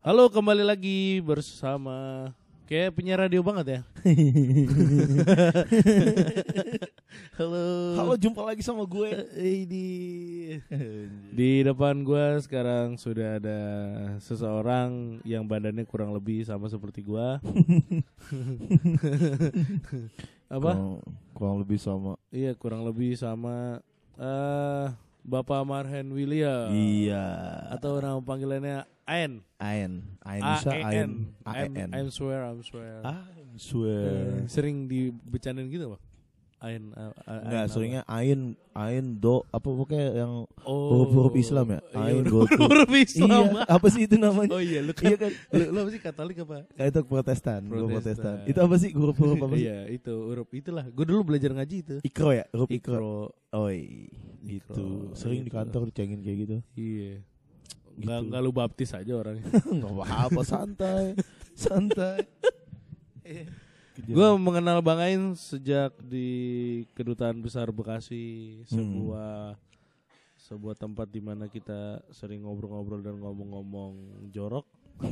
Halo, kembali lagi bersama kayak penyiar radio banget ya. Halo. Halo, jumpa lagi sama gue. Ini di depan gua sekarang sudah ada seseorang yang badannya kurang lebih sama seperti gua. Apa? Kurang, kurang lebih sama. Iya, kurang lebih sama eh Bapak Marhen William. Iya. Atau nama panggilannya Aen. Aen. Aen Aen. Aen. I'm swear, I'm swear. I'm swear. Eh, sering dibecandain gitu, Bang. Ain a- Enggak, seringnya Ain, Ain do apa pokoknya yang oh, huruf-huruf Islam ya? Iya, Ain, huruf- gotu. huruf Islam. Iya, apa sih itu namanya? Oh iya, lu kan, Iya kan? lu, lu apa sih Katolik apa? Itu Protestan, Protestan. Protestan. Itu apa sih huruf-huruf apa sih? Iya, itu huruf itulah. Gue dulu belajar ngaji itu. Ikro ya, huruf ikro. Ikro. Oi, gitu. Sering di gitu. kantor dicengin kayak gitu. Iya. Enggak Gitu. enggak lu baptis aja orangnya. Enggak apa-apa, santai. Santai. Gue mengenal Bang Ain sejak di Kedutaan Besar Bekasi, sebuah sebuah tempat di mana kita sering ngobrol-ngobrol dan ngomong-ngomong jorok.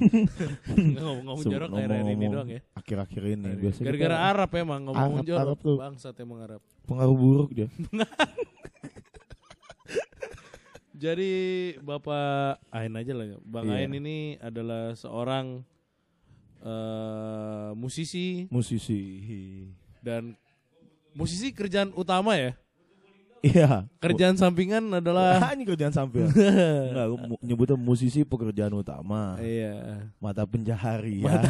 Ngomong-ngomong jorok akhir-akhir ini ngomong-ngomong doang ya. Akhir-akhir ini biasanya Gara-gara Arab emang ngomong Arab- jorok. Arab tuh. Bangsat emang Arab. pengaruh buruk dia. Jadi Bapak Ain aja lah ya. Bang Iya. Ain ini adalah seorang eh, musisi Musisi. dan musisi kerjaan utama ya. Iya. Kerjaan sampingan adalah Ah, ini kerjaan samping. Enggak, gua mu- nyebutnya musisi pekerjaan utama. iya, Mata pencaharian.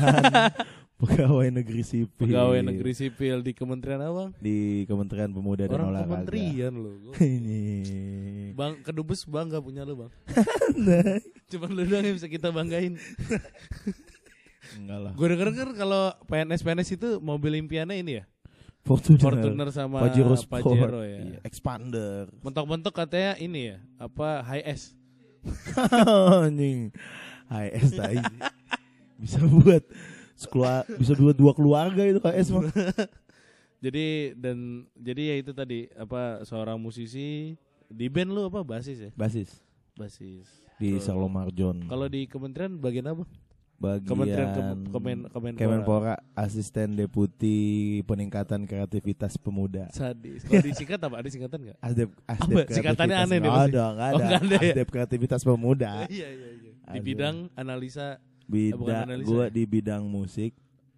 Pegawai negeri sipil. pegawai negeri sipil di Kementerian apa? Bang? di Kementerian Pemuda dan Orang Olahraga. kementerian loh. Gua- ini. Bang kedubes bangga punya lu, Bang. Cuman lu doang yang bisa kita banggain. Enggak lah. Gue denger kan kalau PNS-PNS itu mobil impiannya ini ya. Fortuner. Fortuner sama Pajero Sport. Pajero ya. Iya, Expander. Mentok-mentok katanya ini ya, apa high S. Anjing. HS tai. Bisa buat sekua, bisa dua dua keluarga itu HS mah. Jadi dan jadi ya itu tadi apa seorang musisi di band lu apa basis ya? Basis Basis. di Tuh. Salomarjon. Kalau di kementerian bagian apa? Bagian Kementerian Kem- Kemen Kemenpora. Kemenpora Asisten Deputi Peningkatan Kreativitas Pemuda. Sadis. Kalau disingkat apa? Ada singkatan enggak? Asdep, Asdep Apa? Singkatannya aneh nih Nggak pasti. ada, Oh, ada. ada ya? Asdep Kreativitas Pemuda. Iya iya iya. Di bidang analisa bukan Bidang analisa gua ya? di bidang musik.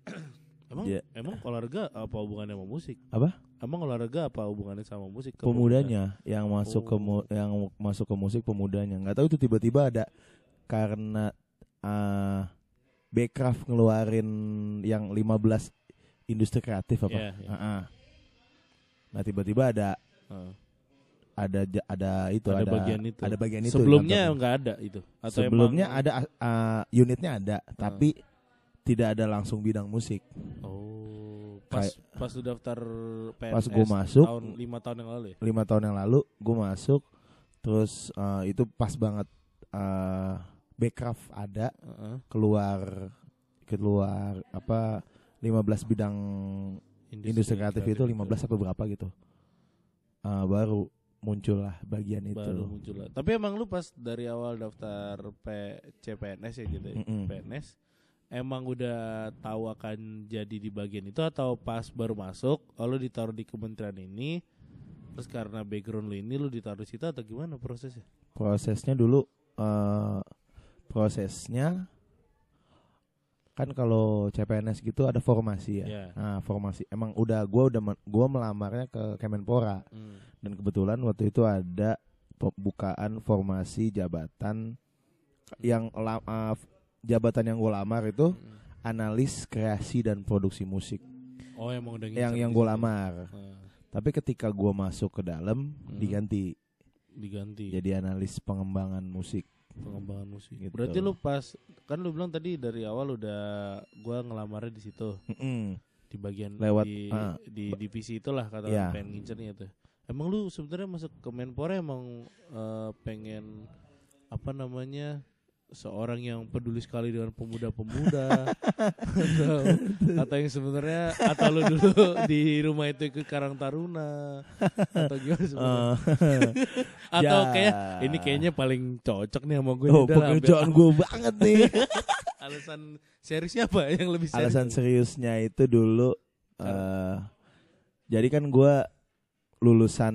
emang Iya. emang olahraga apa hubungannya sama musik? Apa? Emang olahraga apa hubungannya sama musik? Pemudanya yang masuk ke Oh. mu- yang masuk ke musik pemudanya. nggak tahu itu tiba-tiba ada karena uh, Backcraft ngeluarin yang 15 industri kreatif apa? Iya, iya. Ah-ah. Nah, tiba-tiba ada Heeh. ada ada itu ada, ada bagian itu. ada bagian itu Sebelumnya enggak ada itu. Atau sebelumnya emang- ada uh, unitnya ada tapi tidak ada langsung bidang musik Oh, pas Kayak- pas lu daftar PNS Pas gua masuk, tahun lima tahun yang lalu ya. lima tahun yang lalu gue masuk terus uh, itu pas banget uh, Backcraft ada Heeh. keluar keluar apa 15 bidang industri kreatif itu 15 apa berapa gitu Uh, baru muncul lah bagian itu baru muncul lah. Tapi emang lu pas dari awal daftar P CPNS ya gitu ya. Mm-mm. PNS emang udah tahu akan jadi di bagian itu atau pas baru masuk oh, lu ditaruh di kementerian ini terus karena background lu ini lu ditaruh di situ atau gimana prosesnya? prosesnya dulu uh, prosesnya kan kalau CPNS gitu ada formasi ya? Ya. nah formasi. Emang udah gua udah gua melamarnya ke Kemenpora. Hmm. dan kebetulan waktu itu ada pembukaan formasi jabatan yang la- uh, jabatan yang gue lamar itu Hmm. analis kreasi dan produksi musik. Oh emang udah yang yang gue lamar. Nah, tapi ketika gue masuk ke dalam Hmm. diganti. Diganti. Jadi analis pengembangan musik pengembangan musik. Gitu. Berarti lu pas kan lu bilang tadi dari awal udah gua ngelamarnya di situ Mm-mm. di bagian Lewat, di, ah. di divisi itulah kata Iya. pengen ngincernya tuh. Emang lu sebenarnya masuk ke Menpora emang eh, pengen apa namanya seorang yang peduli sekali dengan pemuda-pemuda atau atau yang sebenarnya atau lu dulu di rumah itu ikut Karang Taruna atau gimana sebenarnya? Eh, atau ya. kayak ini kayaknya paling cocok nih sama gue oh pekerjaan gue banget nih alasan seriusnya apa yang lebih serius? alasan seriusnya itu dulu eh jadi kan gua lulusan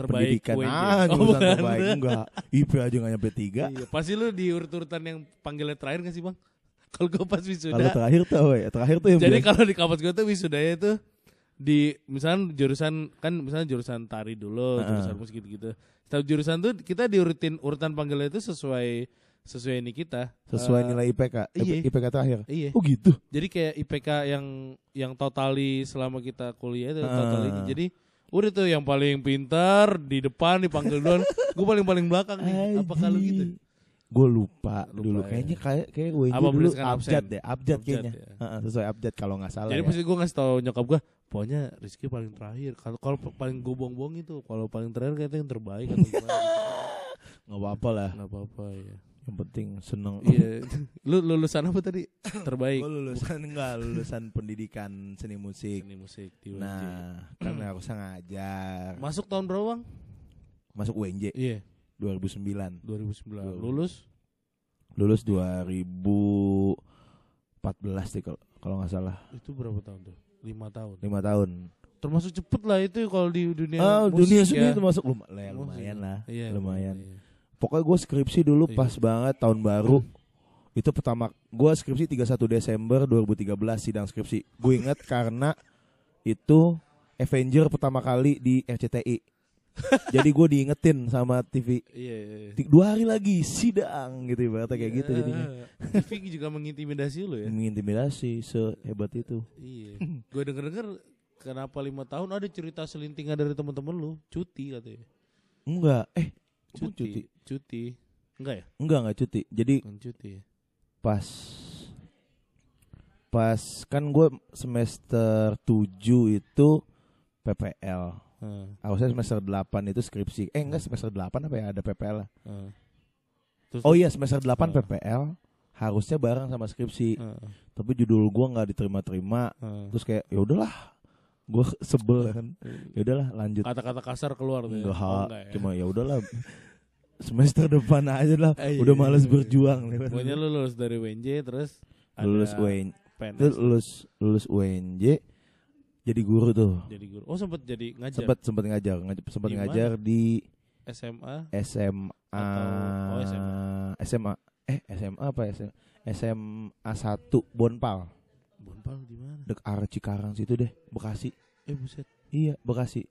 terbaik pendidikan UNJ. ah Oh, bukan. terbaik enggak IP aja nggak nyampe tiga Iya, pasti lu di urut-urutan yang panggilnya terakhir gak sih bang? Kalau gue pas kalau wisuda, terakhir tuh apa ya terakhir tuh yang jadi kalau di kampus gue tuh wisudanya tuh di misalnya jurusan kan misalnya jurusan tari dulu, Heeh. jurusan musik gitu-gitu. Setiap jurusan tuh kita diurutin urutan panggilnya itu sesuai sesuai ini kita. sesuai Eh, nilai IPK iya. IPK terakhir Iya. oh gitu Jadi kayak IPK yang yang totali selama kita kuliah itu Heeh. totali. Jadi udah tuh yang paling pintar di depan dipanggil duluan, gue paling paling belakang nih. Apa kalau gitu? gue lupa, Lupa dulu ya. kayaknya kayak kayak Apa dulu berdasarkan abjad absen? deh abjad Abjad kayaknya ya. Heeh, sesuai abjad kalau nggak salah Jadi ya. pasti gue ngasih tau nyokap gue, pokoknya Rizky paling terakhir. Kalau kalau paling gue buang-buang itu, kalau paling terakhir kayaknya yang terbaik atau gimana. nggak apa-apa lah Nggak apa-apa ya. Yang penting seneng Iya. Lu lulusan apa tadi? Terbaik. gue lulusan enggak lulusan pendidikan seni musik Seni musik di UNJ. nah kan harusnya ngajar Masuk tahun berapa bang? masuk UNJ Iya. 2009 2009. Lulus? lulus 2014 deh kalau kalau nggak salah Itu berapa tahun tuh? Lima tahun. lima tahun Termasuk cepet lah itu kalau di dunia ah musik dunia ya. seni itu masuk lum- ya, Musik. lumayan lah Iya, lumayan. iya. Pokoknya gue skripsi dulu Iya. pas banget tahun baru itu pertama gue skripsi 31 Desember 2013 sidang skripsi gue inget karena itu Avenger pertama kali di RCTI jadi gue diingetin sama TV Iya, iya, iya. Dua hari lagi sidang gitu ibaratnya kayak gitu jadinya Iya. TV juga mengintimidasi lu ya. mengintimidasi sehebat itu Iya. Gue denger denger kenapa lima tahun ada cerita selintingan dari teman-teman lu cuti katanya. enggak eh Cuti. cuti Cuti. Enggak ya? enggak enggak cuti jadi Bukan cuti. ya? pas pas kan gue semester 7 itu PPL Heeh. harusnya semester 8 itu skripsi eh enggak semester 8 apa ya ada PPL lah. heeh. Terus oh iya semester 8 Ah. PPL harusnya bareng sama skripsi heeh, tapi judul gua nggak diterima-terima heeh. terus kayak ya udahlah gua sebel kan ya udahlah lanjut kata-kata kasar keluar tuh. ya? enggak, Oh, enggak ya? cuma ya udahlah semester depan aja lah Eh, iya, udah iya, males iya. berjuang Pokoknya lu lulus dari WNJ terus lulus PNS itu lulus lulus UNJ jadi guru tuh jadi guru. Oh sempat jadi ngajar sempat sempat ngajar ngaj- sempat ngajar di SMA. SMA Atau- oh, SMA. SMA eh SMA apa ya SMA SMA 1 Bonpal Bonpal di mana? dek arah Cikarang situ deh Bekasi Eh buset. iya Bekasi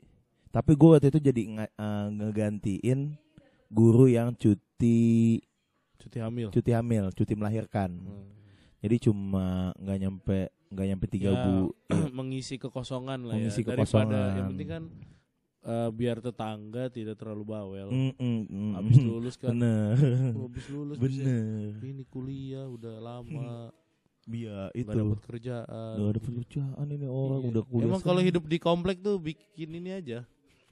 tapi gue waktu itu jadi nga- eh, ngegantiin guru yang cuti Cuti hamil. cuti hamil cuti melahirkan Hmm. jadi cuma nggak nyampe nggak nyampe tiga Ya, bu mengisi kekosongan lah Mengisi ya. Daripada kekosongan. yang penting kan eh, biar tetangga tidak terlalu bawel. Mm, mm, mm, Habis mm. lulus kan. bener Oh, Habis lulus bener Ini kuliah udah lama iya itu dapat kerjaan. Gak ada pekerjaan ini orang Iya. udah kuliah Emang kalau hidup di komplek tuh bikin ini aja.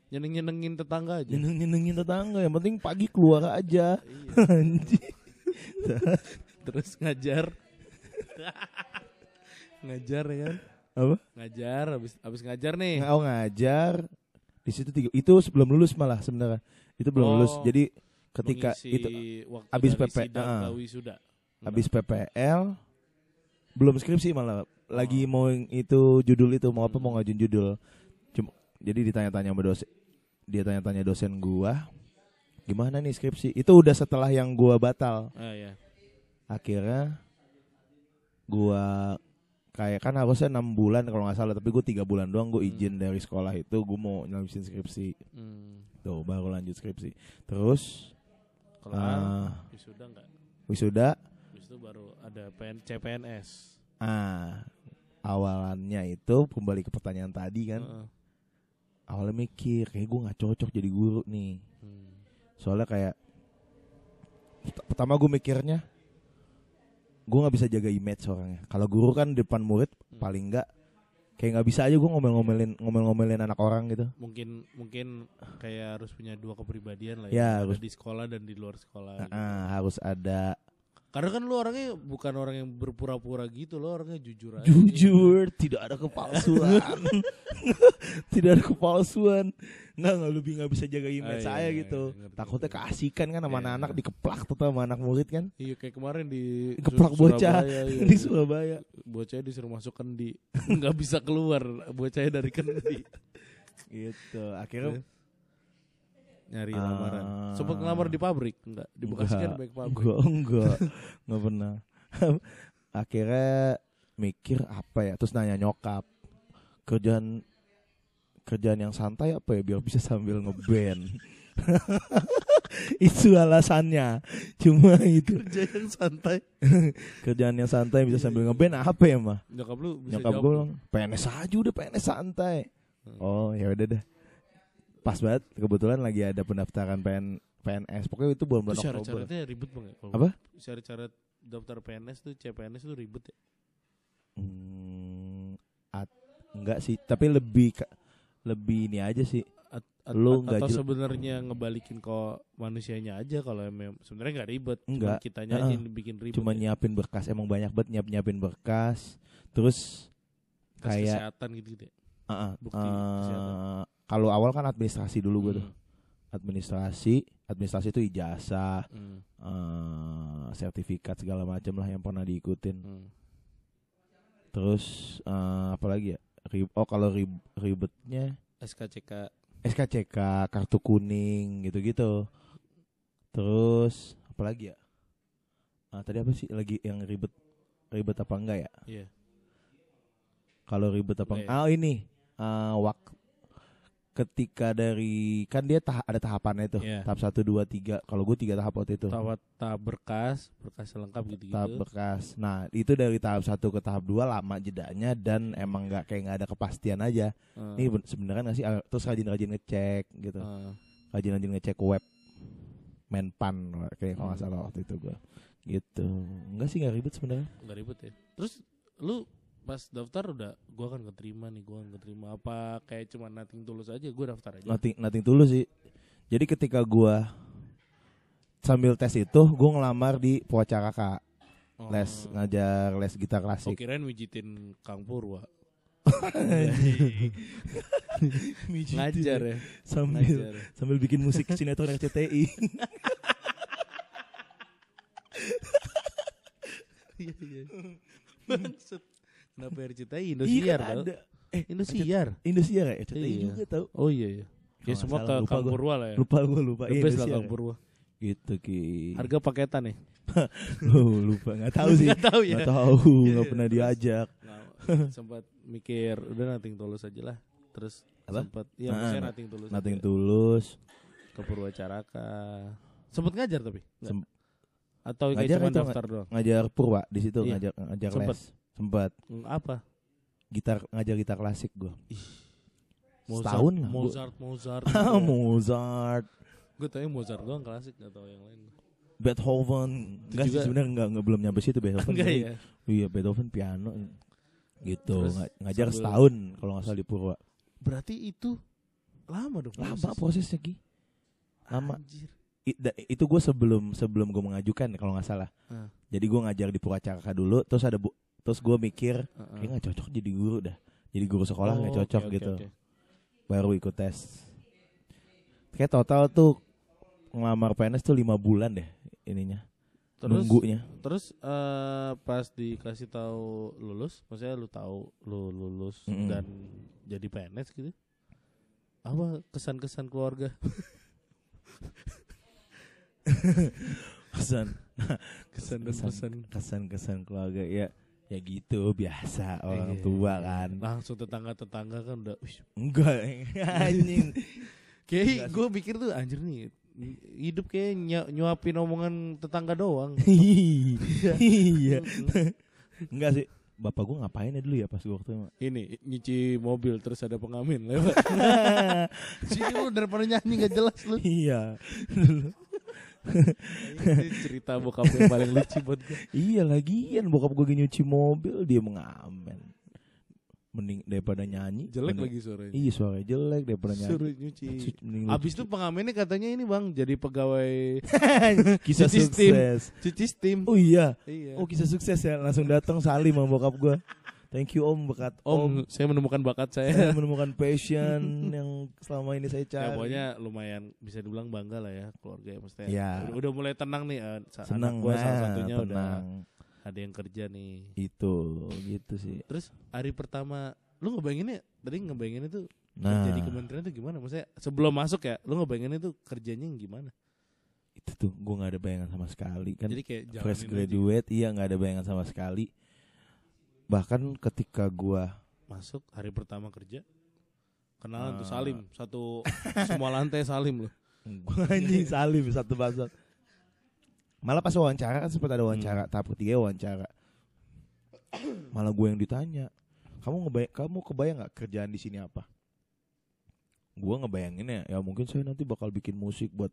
Nyeneng-nyenengin tetangga aja. nyeneng-nyenengin tetangga yang penting pagi keluar aja Iya. Terus ngajar. ngajar ya kan? apa Ngajar habis habis ngajar nih. oh ngajar di situ tiga itu sebelum lulus malah sebenarnya itu belum Oh, lulus jadi ketika itu waktu abis dari PP, sidang ah. habis PPL belum skripsi malah lagi Oh. mau itu judul itu mau apa Hmm. mau ngajuin judul cuma jadi ditanya-tanya sama dosen dia tanya-tanya dosen gua gimana nih skripsi itu udah setelah yang gua batal Ah ya. akhirnya gua kayak kan harusnya enam bulan kalau nggak salah tapi gue tiga bulan doang gue Hmm. izin dari sekolah itu gue mau nyelebisin skripsi Hmm. tuh baru lanjut skripsi terus Kelar, ah, wisuda enggak? wisuda itu baru ada PN, CPNS. ah awalannya itu kembali ke pertanyaan tadi kan Heeh. awalnya mikir kayak gue nggak cocok jadi guru nih Hmm. soalnya kayak pert- pertama gue mikirnya gue nggak bisa jaga image orangnya kalau guru kan depan murid Hmm. paling nggak kayak nggak bisa aja gue ngomel-ngomelin ngomel-ngomelin anak orang gitu Mungkin mungkin kayak harus punya dua kepribadian lah Ya, Ada harus. di sekolah dan di luar sekolah. gitu. Ah, harus ada Karena kan lu orangnya bukan orang yang berpura-pura gitu, lo orangnya jujur aja. Jujur, tidak ada kepalsuan. tidak ada kepalsuan. Nggak, nggak lebih nggak bisa jaga image Ah, iya, saya iya, gitu. iya, ngerti, Takutnya ngerti. keasikan kan sama Iya. anak-anak dikeplak tuh sama anak murid kan. Iya kayak kemarin di Keplak Sur- bocah Surabaya, iya, di iya. Surabaya. Bocahnya disuruh masuk kendi, nggak bisa keluar bocahnya dari kendi. Gitu. Akhirnya Nyari Ah. lamaran. Sempet ngelamar di pabrik enggak? Di Bekasi kan baik pabrik. Enggak, enggak. enggak pernah. Akhirnya mikir apa ya, terus nanya nyokap. Kerjaan kerjaan yang santai apa ya biar bisa sambil ngeband. itu alasannya. Cuma itu Kerja yang santai. kerjaan yang santai bisa sambil ngeband apa ya mah? Nyokap lu bisa Nyokap gue PNS aja udah PNS santai. Hmm. Oh ya udah deh. Pas banget kebetulan lagi ada pendaftaran PN, PNS. Pokoknya itu bulan bulan Oktober. syarat-syaratnya ribet banget. Kalau Apa? Syarat-syarat daftar PNS tuh CPNS tuh ribet ya. Hmm, at- enggak sih, tapi lebih ke- lebih ini aja sih. At- at- Lu at- atau sebenarnya ngebalikin kok manusianya aja kalau emang sebenarnya nggak ribet. Cuma Enggak. kitanya aja Heeh. yang bikin ribet. Cuma ya. nyiapin berkas, emang banyak banget nyiap nyiapin berkas. Terus Tes kayak kesehatan gitu-gitu ya. uh, uh, bukti uh, kesehatan. Kalau awal kan administrasi dulu gue tuh. Hmm. Administrasi, administrasi itu ijazah, Hmm. eh, sertifikat segala macam lah yang pernah diikutin. Hmm. Terus eh, apa lagi ya? Rib- oh kalau rib- ribetnya SKCK SKCK, kartu kuning gitu-gitu. Terus apa lagi ya? Ah, tadi apa sih lagi yang ribet ribet apa enggak ya? Iya. Kalau ribet apa Iya, enggak? Oh ini ah wak ketika dari kan dia tah- ada tahapannya tuh. Iya. Tahap 1 2 3. Kalau gue tiga tahap waktu itu. tahap tahap berkas, berkas lengkap gitu-gitu. Tahap berkas. Nah, itu dari tahap 1 ke tahap 2 lama jedanya dan emang nggak kayak nggak ada kepastian aja. Hmm. Ini ben- sebenarnya nggak sih terus rajin-rajin ngecek gitu. Hmm. rajin-rajin ngecek web Menpan kayak kalau nggak Hmm. salah waktu itu gua gitu enggak sih nggak ribet sebenarnya nggak ribet ya. Terus lu pas daftar udah gua akan keterima nih, gua akan keterima apa kayak cuma nothing tulus aja gua daftar aja. nothing nothing tulus sih jadi ketika gua sambil tes itu gua ngelamar di Poacaraka Oh. les ngajar les gitar Oh, klasik kirain mijitin Kang Purwa. Ngajar ya. sambil Ngajar. ya. sambil bikin musik sinetron RCTI Iya iya. Kenapa RCTI Iya Indosiar kan tau? ada eh Indosiar. Indosiar ya RCTI Iya. juga tau Oh iya iya. Ya Kalau semua nggak ke salah, lupa Kang. Purwa lah ya. lupa gua lupa The Iya, best lah Kang ya. Purwa. gitu ki Harga paketan nih. oh, lupa nggak tahu sih Nggak tahu ya. nggak tahu Iya, nggak iya. pernah diajak Nah, sempat mikir udah nating tulus aja lah. Terus Apa? sempat iya Ah, maksudnya na- nating tulus. Aja. tulus ke Purwacaraka. Sempet ngajar tapi? Nggak? Sem- Atau Ngajar cuma daftar doang? ngajar purwa di situ Iya. ngajar ngajar Sempet. les sempat Hmm, Apa? gitar ngajar gitar klasik gua Mozart, Setahun lah, gua. Mozart, Mozart. Ah, Mozart Gue tau Mozart doang klasik gak tau yang lain. Beethoven enggak sih sebenarnya enggak, enggak belum nyampe situ Beethoven Enggak ya? iya Beethoven piano gitu Terus Nga- ngajar sambil- setahun kalau nggak salah di purwa Berarti itu lama dong lama proses. prosesnya Ki lama Anjir. I- da- itu gue sebelum sebelum gue mengajukan kalau nggak salah Ah. jadi gue ngajar di Purwacaraka dulu terus ada bu terus gue mikir Heeh. kayak nggak cocok jadi guru dah jadi guru sekolah nggak Oh, cocok oke, gitu oke. baru ikut tes kayak total tuh ngelamar PNS tuh lima bulan deh ininya Terus nunggunya terus eh, pas dikasih tahu lulus, maksudnya lu tahu lu lulus Mm-mm. dan jadi PNS gitu. Apa kesan-kesan keluarga? kesan Kesan dan Kesan. kesan kesan keluarga ya ya gitu biasa orang Iya. tua kan. Langsung tetangga-tetangga kan udah "Wih, enggak anjing. Kayak gue pikir tuh anjir nih hidup kayak ny- nyuapin omongan tetangga doang. iya. Enggak sih. Bapak gue ngapain ya dulu ya pas waktu itu? Ini nyuci mobil terus ada pengamen lewat. Sini lu daripada nyanyi gak jelas lu. iya Ini cerita bokap yang paling lucu buat gue. iya lagian bokap gue nyuci mobil dia mengamen mending daripada nyanyi Jelek mending- lagi suaranya. iya suaranya jelek daripada nyanyi Suruh nyuci. Mending Abis itu pengamennya katanya ini bang jadi pegawai kisah cuci steam. sukses cuci steam. oh iya iya. oh kisah sukses ya langsung datang salim sama bokap gue thank you om bekat Om, saya menemukan bakat saya. saya menemukan passion yang selama ini saya ya cari pokoknya lumayan bisa dibilang bangga lah ya keluarga ya maksudnya. Ya. Udah, udah mulai tenang nih. sa- senang anak gua salah nah, satunya udah tenang. ada yang kerja nih. itu gitu sih Terus hari pertama lu ngebayanginnya tadi ngebayanginnya tuh nah jadi kementerian itu gimana? Maksudnya sebelum masuk ya, lu ngebayanginnya tuh kerjanya yang gimana? itu tuh gue nggak ada bayangan sama sekali kan Jadi kayak fresh jalanin aja. graduate iya nggak ada bayangan sama sekali bahkan ketika gua masuk hari pertama kerja kenalan tuh Ah. Salim satu semua lantai Salim loh. Anjing salim satu bahasa. Malah pas wawancara kan sempat ada wawancara, Hmm. tahap ketiga wawancara. Malah gue yang ditanya, kamu ngebayang, kamu kebayang nggak kerjaan di sini apa? Gue ngebayanginnya, ya mungkin saya nanti bakal bikin musik buat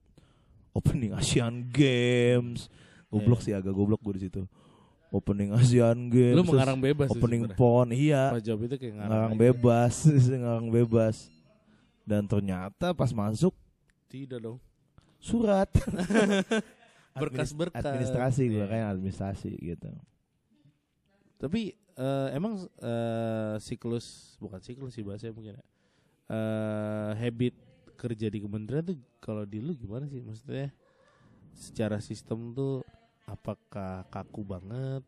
opening Asian Games. Goblok Iya. sih agak goblok gue di situ. Opening Asian Games. Lu mengarang bebas sih opening sebenarnya. pon, iya. Pas job itu kayak ngarang, Ngarang bebas, ngarang bebas. Dan ternyata pas masuk Tidak dong. surat Berkas-berkas. administrasi gue Iya. kayak administrasi gitu Tapi eh, emang eh, siklus bukan siklus sih bahasanya mungkin ya. Eh, habit kerja di kementerian tuh kalau di lu gimana sih maksudnya? Secara sistem tuh apakah kaku banget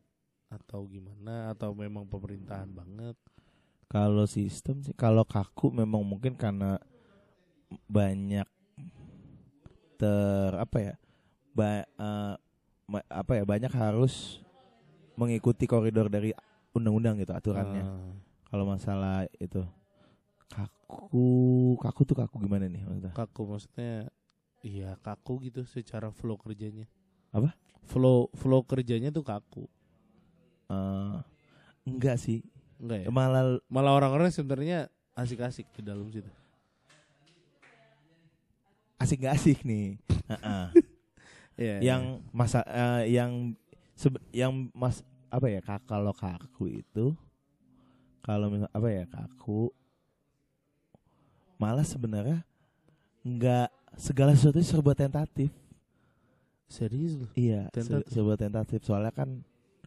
atau gimana atau memang pemerintahan banget? kalau sistem sih kalau kaku memang mungkin karena banyak ter apa ya ba, eh, ma- apa ya banyak harus mengikuti koridor dari undang-undang gitu aturannya Ah. kalau masalah itu kaku kaku tuh kaku gimana nih maksudnya kaku maksudnya iya kaku gitu secara flow kerjanya Apa? Flow flow kerjanya tuh kaku. Eh, enggak sih. Enggak ya? Malah malah orang-orang sebenarnya asik-asik di dalam situ. Asik gak asik nih? Heeh. Iya, yang masa eh, yang yang mas apa ya kak kalau kaku itu kalau misal apa ya kaku malah sebenarnya nggak segala sesuatu serba tentatif serius lu iya se- Tentatif. serba tentatif soalnya kan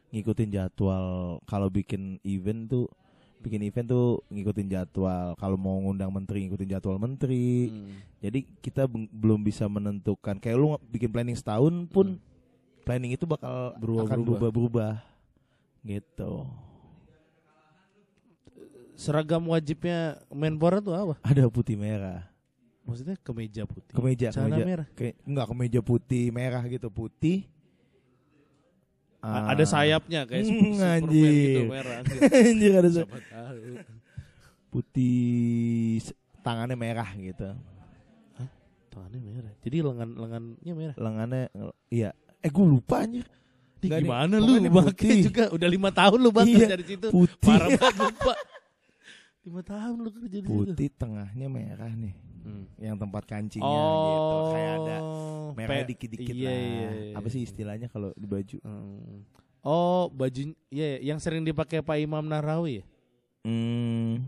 ngikutin jadwal kalau bikin event tuh bikin event tuh ngikutin jadwal kalau mau ngundang menteri ngikutin jadwal menteri Hmm. jadi kita belum bisa menentukan kayak lu bikin planning setahun pun planning itu bakal Berubah- akan berubah. berubah-berubah gitu. seragam wajibnya Menpora tuh apa Ada putih merah. Maksudnya kemeja putih Kemeja, celana kemeja. merah Kayak enggak kemeja putih merah gitu, putih. A- Ah. ada sayapnya kayak Super- Superman gitu merah Anjir ada putih tangannya merah gitu. tangannya merah jadi lengan lengannya merah Lengannya iya. Eh gue lupa anjir. Ih, Nggak nih, gimana lu pakai juga udah lima tahun lu bang Iya, di situ Putih. parah banget lupa lima tahun lu kerja di situ Putih tengahnya merah nih. Hmm. Yang tempat kancingnya oh gitu. Kayak ada merahnya pe- dikit-dikit iya, lah. iya, iya. Apa sih istilahnya kalau di baju? Hmm. Oh baju ya yang sering dipakai Pak Imam Nahrawi ya? Hmm.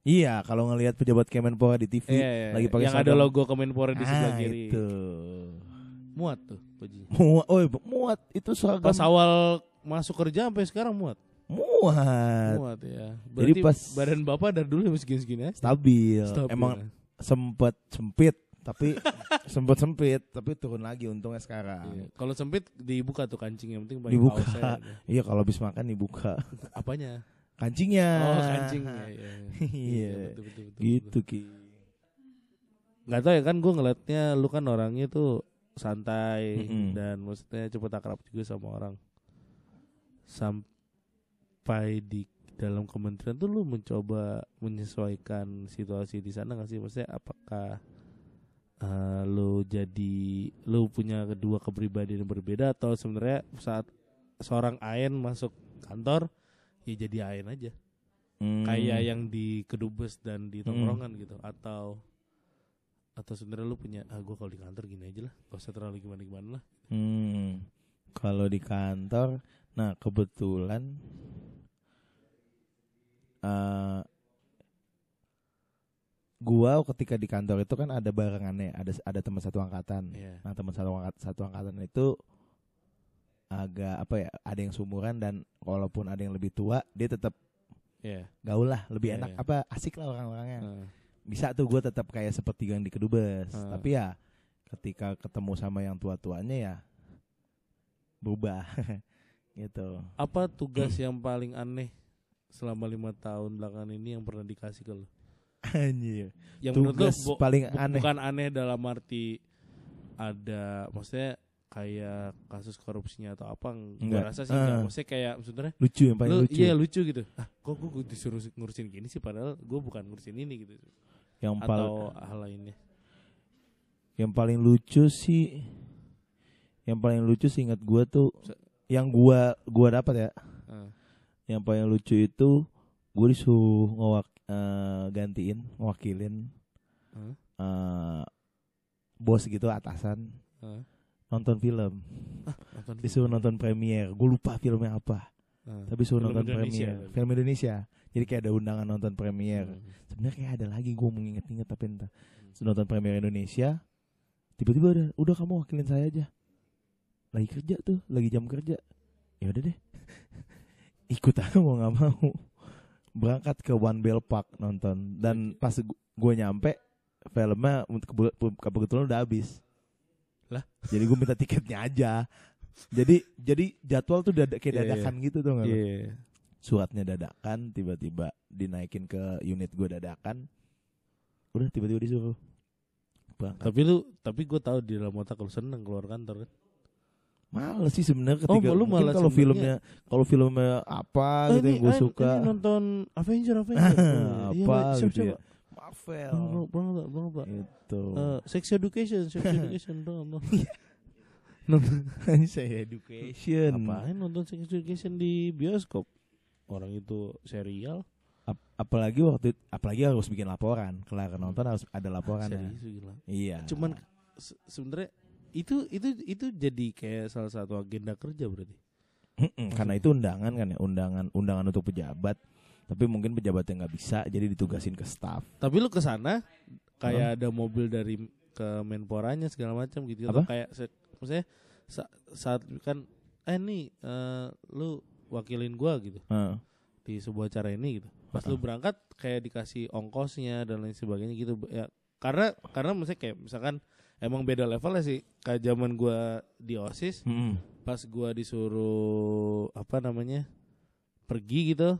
Iya, kalau ngelihat pejabat Kemenpora di TV Iya, iya, lagi iya. pakai yang ada seragam. logo Kemenpora di sebelah Ah, kiri. Itu. Muat tuh bajunya. Muat, oh muat itu seragam Pas awal masuk kerja sampai sekarang muat. muat, Muat ya. Jadi Berarti pas- badan Bapak dari dulu segini-segini ya? stabil. Stabil. Emang sempet sempit, tapi sempet sempit, tapi turun lagi untungnya sekarang. Iya. Kalau sempit dibuka tuh kancing yang penting Dibuka. aja. Iya, kalau habis makan dibuka Apanya? kancingnya. Oh kancingnya. Iya, Iya. betul, betul, betul, Gitu ki. Nggak tahu ya kan gue ngeliatnya lu kan orangnya tuh santai Mm-mm. dan maksudnya cepet akrab juga sama orang. Sampai di dalam kementerian tuh lu mencoba menyesuaikan situasi di sana nggak sih? Maksudnya apakah eh, lu jadi lu punya kedua kepribadian yang berbeda atau sebenarnya saat seorang Ayen masuk kantor ya jadi Ayen aja Hmm. kayak yang di kedubes dan di tongkrongan gitu atau atau sebenarnya lu punya ah gue kalau di kantor gini aja lah gak usah terlalu gimana gimana lah Hmm. Kalau di kantor, nah kebetulan eh gua ketika di kantor itu kan ada barengannya, ada ada teman satu angkatan. Iya. Nah, teman satu angkat satu angkatan itu agak apa ya, ada yang sumuran dan walaupun ada yang lebih tua, dia tetap Iya. gaul lah, lebih Iya, enak iya. apa asik lah orang-orangnya. Heeh. Bisa tuh gua tetap kayak seperti yang di kedubes. Hmm. Tapi ya ketika ketemu sama yang tua-tuanya ya berubah gitu. Apa tugas yang paling aneh selama lima tahun belakangan ini yang pernah dikasih ke lo? Anjir. Yang menurut lo Tugas paling bu- aneh. bukan aneh dalam arti ada maksudnya kayak kasus korupsinya atau apa Enggak. rasa sih enggak maksudnya kayak sebenarnya Lucu yang paling lu lucu. iya lucu gitu ah kok gue disuruh ngurusin gini sih padahal gue bukan ngurusin ini gitu yang paling atau hal lainnya yang paling lucu sih yang paling lucu sih ingat gua tuh Se- yang gua gua dapat ya Ah. Yang paling lucu itu gue disuruh ngewak eh, gantiin ngewakilin Hah? eh, bos gitu atasan Ah. nonton film. Nonton disuruh nonton premier. Gue lupa filmnya apa. Tapi suruh Film nonton Indonesia premier. tapi. film Indonesia. Jadi kayak ada undangan nonton premier. Hmm. sebenarnya kayak ada lagi gue mau inget-inget tapi entah nonton premier Indonesia tiba-tiba udah udah kamu wakilin saya aja. Lagi kerja tuh lagi jam kerja. Ya udah deh ikut aja mau nggak mau. Berangkat ke One Bell Park nonton. Dan pas gue nyampe filmnya untuk kebe- kebetulan udah habis. Lah? jadi gue minta tiketnya aja. Jadi jadi jadwal tuh dada, kayak Iya, dadakan gitu tuh nggak? Iya. suratnya dadakan tiba-tiba dinaikin ke unit gue dadakan. Udah tiba-tiba disuruh. Berangkat. Tapi lu tapi gue tahu di dalam otak lu seneng keluar kantor kan. Males sih sebenarnya Oh, ketika lu mungkin malah kalau filmnya kalau filmnya apa Ah, gitu yang ini- gue ah, suka ini nonton Avenger Avenger. Iya, apa siap, gitu siap. ya Marvel Bang, bang, bang, bang, bang. itu Eh, sex education, sex education dong. nonton saya education Apain nonton sex education di bioskop? Orang itu serial. Ap- apalagi waktu apalagi harus bikin laporan kelar nonton harus ada laporan Serius gila. iya Cuman se- sebenarnya itu itu itu jadi kayak salah satu agenda kerja berarti. Mm-mm, karena itu undangan kan ya undangan undangan untuk pejabat tapi mungkin pejabatnya nggak bisa jadi ditugasin ke staff Tapi lu ke sana kayak ada mobil dari ke Menporanya segala macam gitu atau Apa? kayak maksudnya sa- saat kan eh nih eh, lu wakilin gua gitu Heeh. di sebuah acara ini gitu. Pas lu berangkat kayak dikasih ongkosnya dan lain sebagainya gitu ya. Karena karena maksudnya kayak misalkan emang beda level ya sih kayak zaman gua di OSIS Mm-mm. pas gua disuruh apa namanya pergi gitu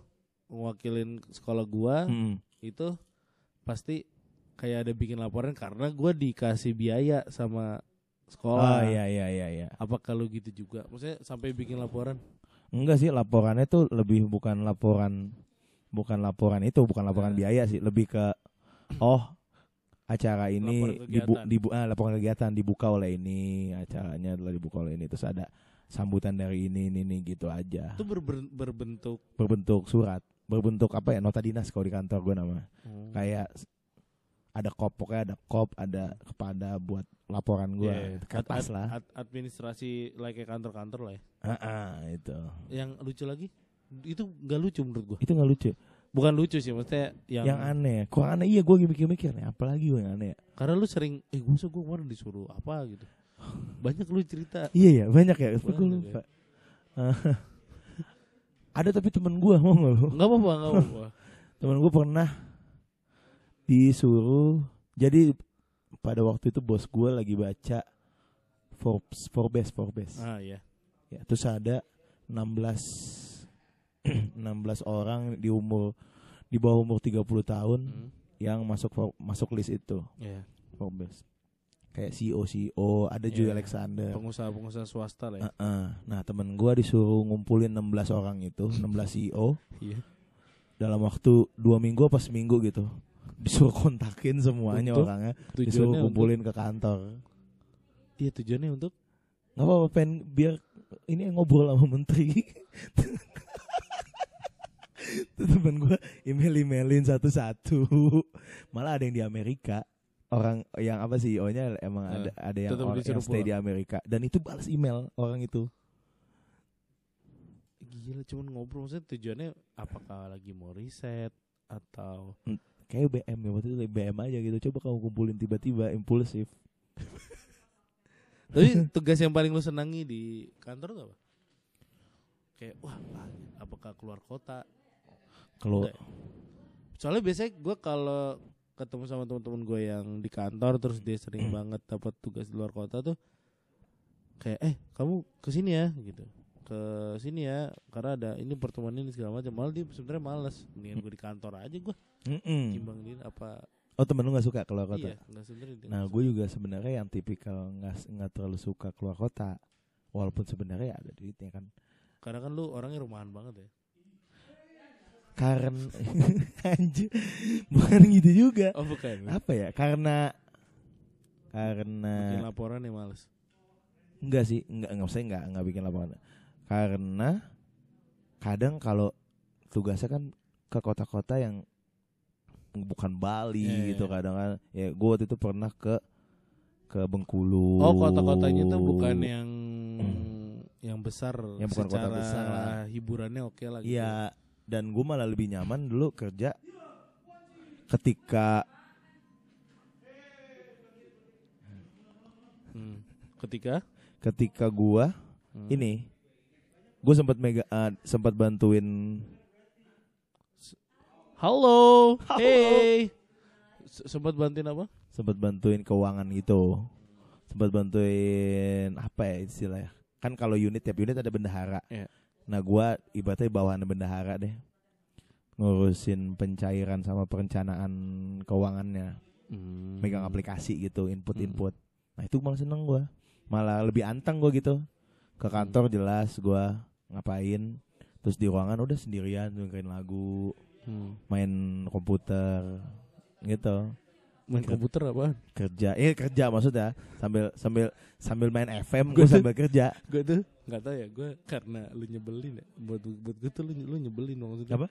mewakilin sekolah gua Mm-mm. itu pasti kayak ada bikin laporan karena gua dikasih biaya sama oh sekolah. iya iya iya iya Apa kalau gitu juga? Maksudnya sampai bikin laporan? enggak sih laporannya tuh lebih bukan laporan bukan laporan itu bukan laporan Nah. biaya sih lebih ke oh acara ini dibu, dibu ah, laporan kegiatan dibuka oleh ini acaranya adalah dibuka oleh ini terus ada sambutan dari ini ini, ini gitu aja. Itu ber- berbentuk? Berbentuk surat berbentuk apa ya nota dinas kalau di kantor gue nama oh, kayak ada kop pokoknya ada kop ada kepada buat laporan gue. Iya, kertas ad- lah. ad- administrasi like kayak kantor-kantor lah ya. Ah, ah, itu. Yang lucu lagi itu nggak lucu menurut gua. itu nggak lucu Bukan lucu sih, maksudnya yang, yang, aneh kurang aneh iya gue mikir-mikir nih apalagi gue yang aneh ya karena lu sering eh gue gue kemarin disuruh apa gitu. Banyak lu cerita. iya ya banyak ya gue Banyak lupa Ah. ada tapi temen gue mau nggak lu Enggak apa-apa, enggak apa-apa. temen gue pernah disuruh jadi pada waktu itu bos gue lagi baca Forbes Forbes Forbes ah iya. ya terus ada 16 16 orang di umur di bawah umur 30 tahun Hmm. yang masuk for- masuk list itu Iya. Forbes kayak CEO CEO ada Joy Iya. Alexander Pengusaha-pengusaha swasta lah ya. Heeh. nah temen gua disuruh ngumpulin 16 orang itu 16 CEO Iya. dalam waktu dua minggu apa seminggu gitu disuruh kontakin semuanya Untuk? orangnya disuruh untuk- kumpulin ke kantor Iya tujuannya untuk nggak apa-apa pengen biar ini ngobrol sama menteri temen gue email emailin satu-satu malah ada yang di Amerika orang yang apa sih nya emang Eh, ada ada yang orang yang stay pulang. di Amerika dan itu balas email orang itu gila cuman ngobrol maksudnya tujuannya apakah lagi mau riset atau kayak BM ya waktu itu BM aja gitu coba kamu kumpulin tiba-tiba impulsif Tapi tugas yang paling lu senangi di kantor tuh apa? Kayak wah, ah, apakah keluar kota? Kalau ya? Soalnya biasanya gue kalau ketemu sama teman-teman gue yang di kantor terus dia sering banget dapat tugas di luar kota tuh kayak eh kamu ke sini ya gitu. Ke sini ya karena ada ini pertemuan ini segala macam. Malah dia sebenarnya males mendingan gue di kantor aja gue Mm-mm. timbang dia apa oh temen lu nggak suka keluar kota? Iya nah gue juga sebenarnya yang tipikal nggak nggak terlalu suka keluar kota walaupun sebenarnya ada duitnya kan. Karena kan lu orangnya rumahan banget ya karena anjir bukan gitu juga. Oh bukan. Apa ya? Karena karena bikin laporan ya males. Enggak sih enggak enggak saya enggak enggak bikin laporan. Karena kadang kalau tugasnya kan ke kota-kota yang bukan Bali Iya, gitu iya. kadang kan. Ya gue waktu itu pernah ke ke Bengkulu. Oh kota-kotanya tuh bukan yang yang besar Yang bukan kota secara besar lah. hiburannya oke lah gitu. Iya dan gue malah lebih nyaman dulu kerja ketika Hmm. ketika ketika gua Hmm. ini gue sempat mega eh, sempat bantuin halo, Halo. hey sempat bantuin apa sempat bantuin keuangan gitu sempat bantuin apa ya istilahnya kan kalau unit tiap unit ada bendahara Iya. Nah gua ibaratnya bawahan bendahara deh. Ngurusin pencairan sama perencanaan keuangannya. Hmm. megang aplikasi gitu input input nah itu malah seneng gua. Malah lebih anteng gua gitu. Ke kantor jelas gua ngapain. Terus di ruangan udah sendirian dengerin lagu. Hmm. main komputer gitu. Main Ke- komputer apa kerja eh kerja maksudnya. Sambil sambil sambil main FM Gua gue sambil kerja. gue tuh nggak tahu ya gue karena lu nyebelin ya. Buat buat gue tuh lu, lu nyebelin maksudnya. Apa?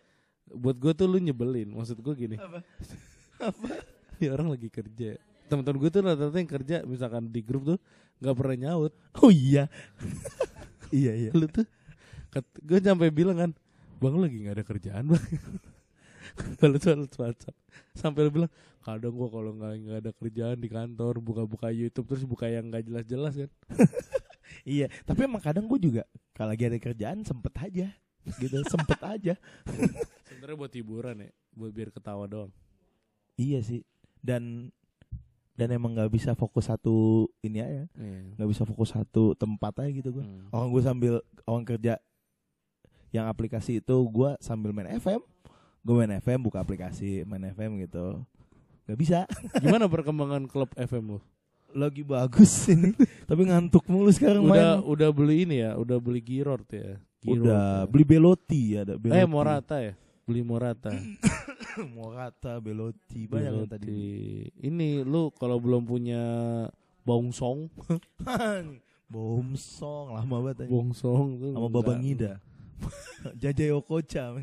buat gue tuh lu nyebelin maksud gue gini. Apa? Ini orang lagi kerja. Teman-teman gue tuh rata-rata yang kerja misalkan di grup tuh nggak pernah nyaut. Oh iya. Iya iya. Lu tuh gue sampai bilang kan bang lu lagi nggak ada kerjaan bang. Balas balas WhatsApp sampai lu bilang kadang gua kalau nggak nggak ada kerjaan di kantor buka-buka YouTube terus buka yang nggak jelas-jelas kan iya tapi emang kadang gue juga kalau lagi ada kerjaan sempet aja. Gitu sempet aja. Sebenarnya buat hiburan ya buat biar ketawa doang. Iya sih dan dan emang nggak bisa fokus satu ini aja. Iya. nggak bisa fokus satu tempat aja gitu gue Hmm. orang gue sambil orang kerja yang aplikasi itu gue sambil main FM gue main FM buka aplikasi main FM gitu. Nggak bisa. Gimana perkembangan klub FM lu? Lagi bagus ini tapi ngantuk mulu sekarang Udah main udah beli ini ya, udah beli Girord ya. Girord udah ya. beli Belotti ada Belotti. Eh Morata ya, beli Morata. Morata Belotti banyak yang tadi Belotti. Ini lu kalau belum punya Bongsong, Bomsong lama banget anjing. Bongsong tuh sama Babangida Jajay Okocha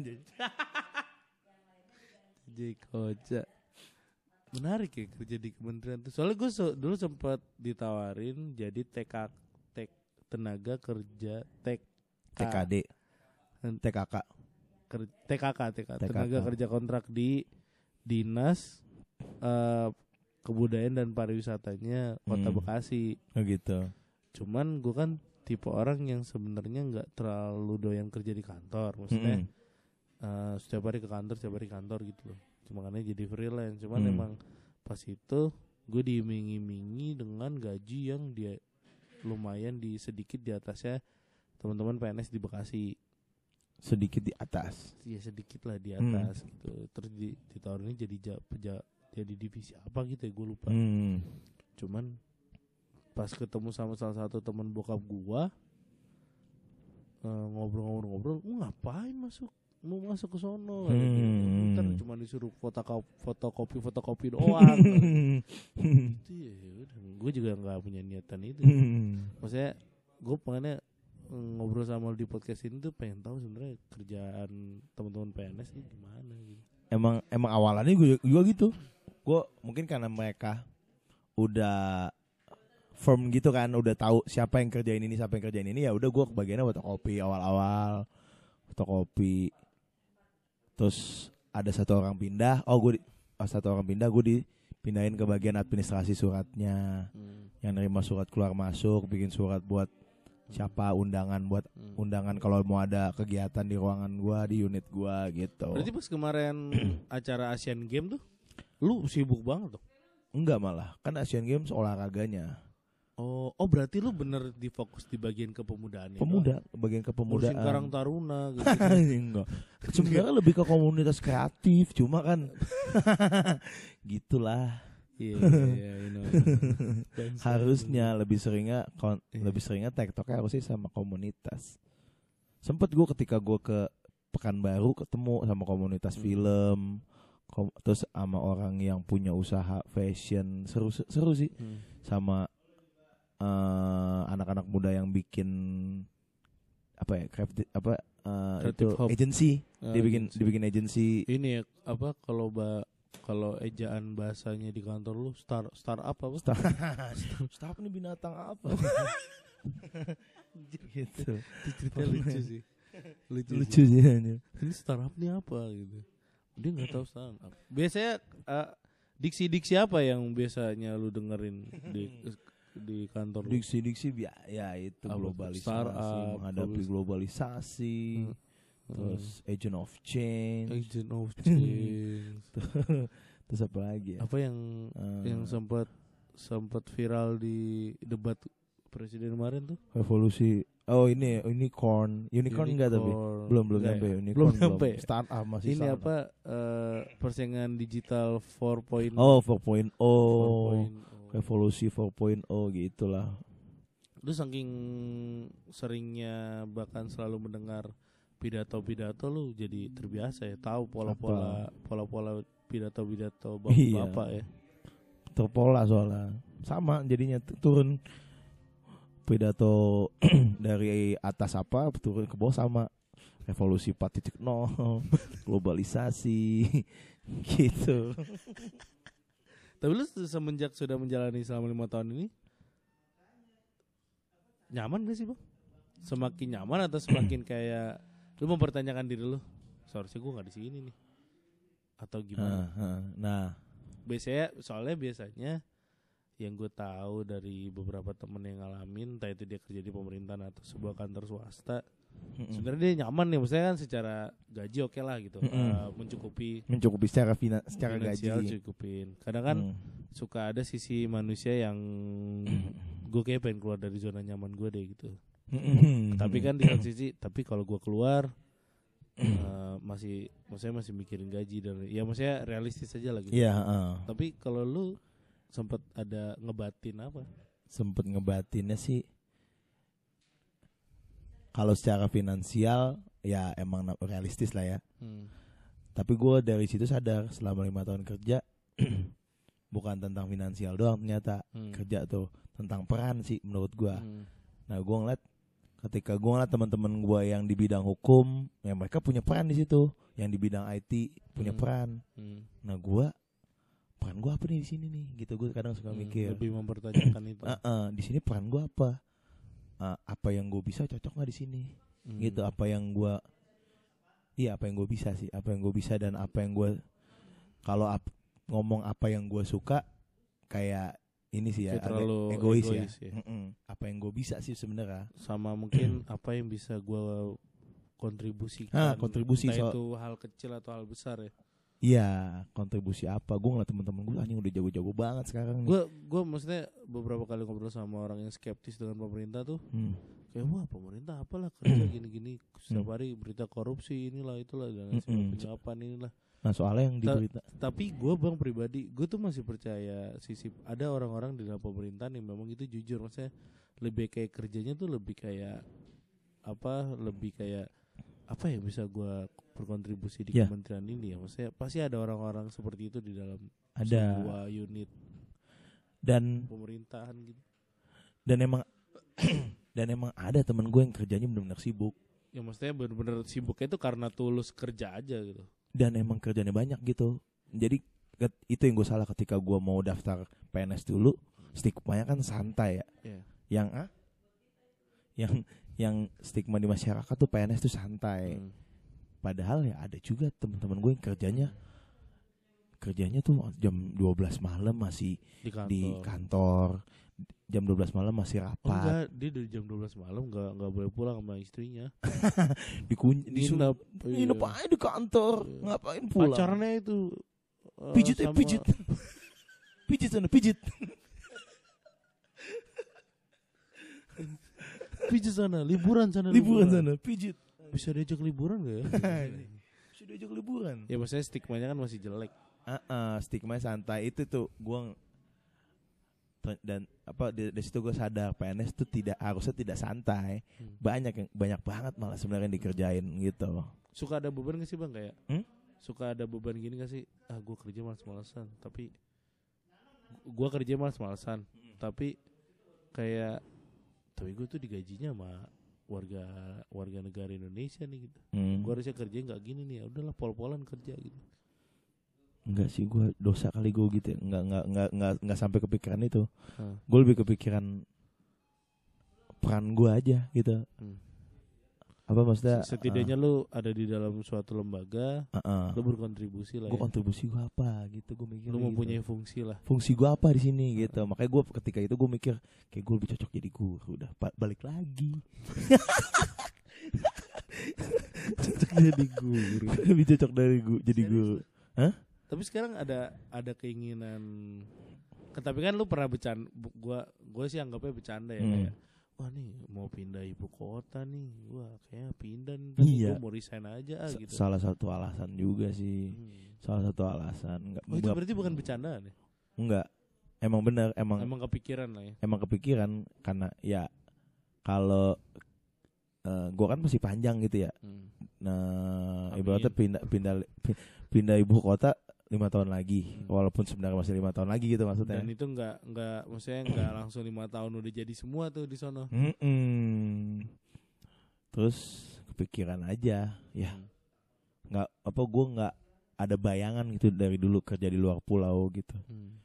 Jikoja. Menarik ya kerja di kementerian tuh. Soalnya gue dulu sempat ditawarin jadi TK tek tenaga kerja tek TKD TKK ker- TKK, TK, TKK. tenaga kerja kontrak di dinas eh, kebudayaan dan pariwisatanya kota Hmm. Bekasi. oh gitu Cuman gue kan tipe orang yang sebenarnya nggak terlalu doyan kerja di kantor. Maksudnya Mm-mm. eh, setiap hari ke kantor, setiap hari kantor gitu loh. Cuma karena jadi freelance. Cuman Hmm. emang pas itu gue diiming-imingi dengan gaji yang dia lumayan di sedikit di atasnya teman-teman PNS di Bekasi. sedikit di atas ya sedikit lah di Hmm. atas gitu terus di ditawarinnya jadi ja, peja- jadi divisi apa gitu ya gue lupa Hmm. cuman pas ketemu sama salah satu teman bokap gua eh, ngobrol-ngobrol-ngobrol "Lu ngapain masuk mau masuk ke sono. Hmm. ntar cuma disuruh fotokopi fotokopi fotokopi doang. Itu ya udah. Gue juga nggak punya niatan itu. Maksudnya gue pengennya ngobrol sama lu di podcast ini tuh pengen tahu sebenarnya kerjaan teman-teman PNS ini gimana gitu. Emang emang awalannya gue juga gitu. Gue mungkin karena mereka udah firm gitu kan udah tahu siapa yang kerjain ini siapa yang kerjain ini ya udah gue kebagiannya fotokopi awal-awal fotokopi terus ada satu orang pindah oh gue di- pas satu orang pindah gue dipindahin ke bagian administrasi suratnya Hmm. yang nerima surat keluar masuk bikin surat buat siapa undangan buat Hmm. undangan kalau mau ada kegiatan di ruangan gua di unit gua gitu Berarti pas kemarin acara Asian Game tuh lu sibuk banget tuh. enggak malah kan Asian Games olahraganya Oh, oh berarti lu bener difokus di bagian kepemudaan pemuda bagian Ngurusin Karang kepemudaan Taruna gitu. enggak. Sebenarnya lebih ke komunitas kreatif cuma kan. Gitulah. Iya, iya, iya, harusnya lebih seringnya kon- Iya. lebih seringnya tektoknya harusnya sama komunitas? Sempet gue ketika gue ke Pekanbaru ketemu sama komunitas Hmm. film kom- terus sama orang yang punya usaha fashion seru seru sih. Hmm. sama eh, anak-anak muda yang bikin apa ya kreatif apa eh, Creative itu Hub. agency Ah, dia bikin agency. dia bikin agency ini ya apa kalau ba kalau ejaan bahasanya di kantor lu star startup apa? Star Startup ini binatang apa? gitu. Itu cerita lucu sih. Lucu, Lucu sih. sih anjir. Ini startup ini apa gitu. Dia nggak tahu startup. Biasanya eh, diksi-diksi apa yang biasanya lu dengerin di di kantor? Diksi-diksi ya itu Apa? globalisasi, Startup, menghadapi global- globalisasi, Hmm. terus agent of change, Agent of Change. terus apa lagi ya? apa yang Eh, yang sempat sempat viral di debat presiden kemarin tuh? revolusi. Oh ini unicorn, unicorn enggak tapi belum belum Enggak nyampe ya? unicorn Belum nyampe. Startup masih Ini startup. apa eh, persaingan digital 4.0 Oh 4.0 4.0. revolusi 4.0 gitulah. Lu saking seringnya bahkan selalu mendengar pidato-pidato lu jadi terbiasa ya tahu pola-pola pola-pola pidato-pidato Iya. bapak-bapak ya. terpola soalnya sama jadinya tu- turun pidato dari atas apa turun ke bawah sama revolusi 4.0 globalisasi gitu Tapi lu semenjak sudah menjalani selama lima tahun ini nyaman gak sih bang? Semakin nyaman atau semakin kayak lu mempertanyakan diri lu seharusnya gua nggak di sini nih atau gimana? nah, nah biasanya soalnya biasanya yang gue tahu dari beberapa temen yang ngalamin entah itu dia kerja di pemerintahan atau sebuah kantor swasta mm-mm. sebenarnya dia nyaman nih maksudnya kan secara gaji oke lah gitu Mm-mm. eh, mencukupi mencukupi secara fina, secara finansial gaji cukupin kadang kan Hmm. suka ada sisi manusia yang gue kayak pengen keluar dari zona nyaman gue deh gitu Mm-mm. tapi kan di satu sisi tapi kalau gue keluar eh, masih maksudnya masih mikirin gaji dan ya maksudnya realistis aja lah gitu iya heeh. Tapi kalau lu sempat ada ngebatin apa? sempet ngebatinnya sih kalau secara finansial ya emang realistis lah ya Hmm. tapi gue dari situ sadar selama lima tahun kerja bukan tentang finansial doang ternyata Hmm. kerja tuh tentang peran sih menurut gue Hmm. nah gue ngeliat ketika gue ngeliat teman-teman gue yang di bidang hukum ya mereka punya peran di situ yang di bidang IT punya Hmm. peran Hmm. nah gue peran gue apa nih di sini nih gitu gue kadang suka Hmm. mikir Lebih mempertanyakan itu. "Ah, ah, di sini peran gue apa Ah, apa yang gue bisa cocok nggak di sini Hmm. gitu apa yang gua iya apa yang gue bisa sih apa yang gue bisa dan apa yang gue kalau ap- ngomong apa yang gue suka kayak ini sih ya terlalu egois, egois ya, ya. Apa yang gue bisa sih sebenarnya Sama mungkin apa yang bisa gua kontribusikan. Ah, kontribusi Entah soal- itu hal kecil atau hal besar ya. Iya kontribusi apa gue ngeliat temen-temen gue anjing udah jago-jago banget sekarang nih Gue gue maksudnya beberapa kali ngobrol sama orang yang skeptis dengan pemerintah tuh Hmm. kayak wah pemerintah apalah kerja gini-gini setiap Hmm. hari berita korupsi inilah itulah dan Mm-mm. sebagainya, penyuapan inilah. nah soalnya yang Ta- diberita tapi gue bang pribadi gue tuh masih percaya sisi ada orang-orang di dalam pemerintahan yang memang itu jujur maksudnya lebih kayak kerjanya tuh lebih kayak apa lebih kayak apa ya bisa gue berkontribusi di Ya. kementerian ini ya? Maksudnya pasti ada orang-orang seperti itu di dalam ada. sebuah unit dan pemerintahan gitu. dan emang dan emang ada temen gue yang kerjanya benar-benar sibuk. Ya maksudnya bener-bener sibuknya itu karena tulus kerja aja gitu. Dan emang kerjanya banyak gitu. Jadi itu yang gue salah ketika gue mau daftar PNS dulu stigmanya kan santai ya. Iya. yang ah? Yang yang stigma di masyarakat tuh PNS tuh santai. Hmm. Padahal ya ada juga teman-teman gue yang kerjanya kerjanya tuh jam 12 malam masih di kantor. di kantor. Jam 12 malam masih Oh, rapat. enggak, dia dari jam 12 malam enggak enggak boleh pulang sama istrinya. Dikunci disuruh Nginep. iya. nginep aja di kantor. Iya. Ngapain pulang? Pacarnya itu eh, Pijit ya, sama- pijit. pijit sana, pijit. Pijit sana, liburan sana, Liburan sana, pijit. Bisa diajak liburan gak ya? Sudah ajak liburan. ya maksudnya stigmanya kan masih jelek. Ah, ah, stigma santai itu tuh gua dan apa di, di situ gue sadar PNS tuh tidak harusnya tidak santai Hmm. banyak yang banyak banget malah sebenarnya dikerjain gitu Suka ada beban gak sih bang kayak? Hmm? Suka ada beban gini gak sih? Ah gue kerja malas-malasan, tapi gue kerja malas-malasan, tapi kayak tapi gue tuh digajinya sama warga warga negara Indonesia nih gitu. hmm. Gue harusnya kerja nggak gini nih, ya udahlah pol-polan kerja gitu. enggak sih gue dosa kali gue gitu ya. enggak enggak enggak enggak, enggak sampai kepikiran itu Hah. gue lebih kepikiran peran gue aja gitu Hmm. Apa maksudnya Setidaknya lu ada di dalam suatu lembaga, uh, uh, lu berkontribusi lah gue ya. kontribusi gue apa gitu gue mikir Lu gitu. mempunyai fungsi lah. fungsi gue apa di sini gitu makanya gue ketika itu gue mikir kayak gue lebih cocok jadi guru udah ba- balik lagi Cocok jadi guru. lebih cocok dari gu jadi guru Tapi sekarang ada ada keinginan Kan, tapi kan lu pernah bercanda gua gua sih anggapnya bercanda ya Hmm. kayak wah nih? Mau pindah ibu kota nih. Wah kayaknya pindah nih. Iya. gua mau resign aja ah, gitu. salah satu alasan juga sih. Hmm. salah satu alasan. Enggak oh itu berarti bukan bercandaan ya enggak emang bener emang emang kepikiran lah ya? emang kepikiran karena ya kalau eh, gua kan masih panjang gitu ya. Hmm. nah Amin. ibaratnya pindah pindah pi- pindah ibu kota lima tahun lagi Hmm. walaupun sebenarnya masih lima tahun lagi gitu maksudnya dan itu nggak nggak maksudnya nggak langsung lima tahun udah jadi semua tuh di sono Mm-mm. terus kepikiran aja ya Hmm. nggak apa gue nggak ada bayangan gitu dari dulu kerja di luar pulau gitu Hmm.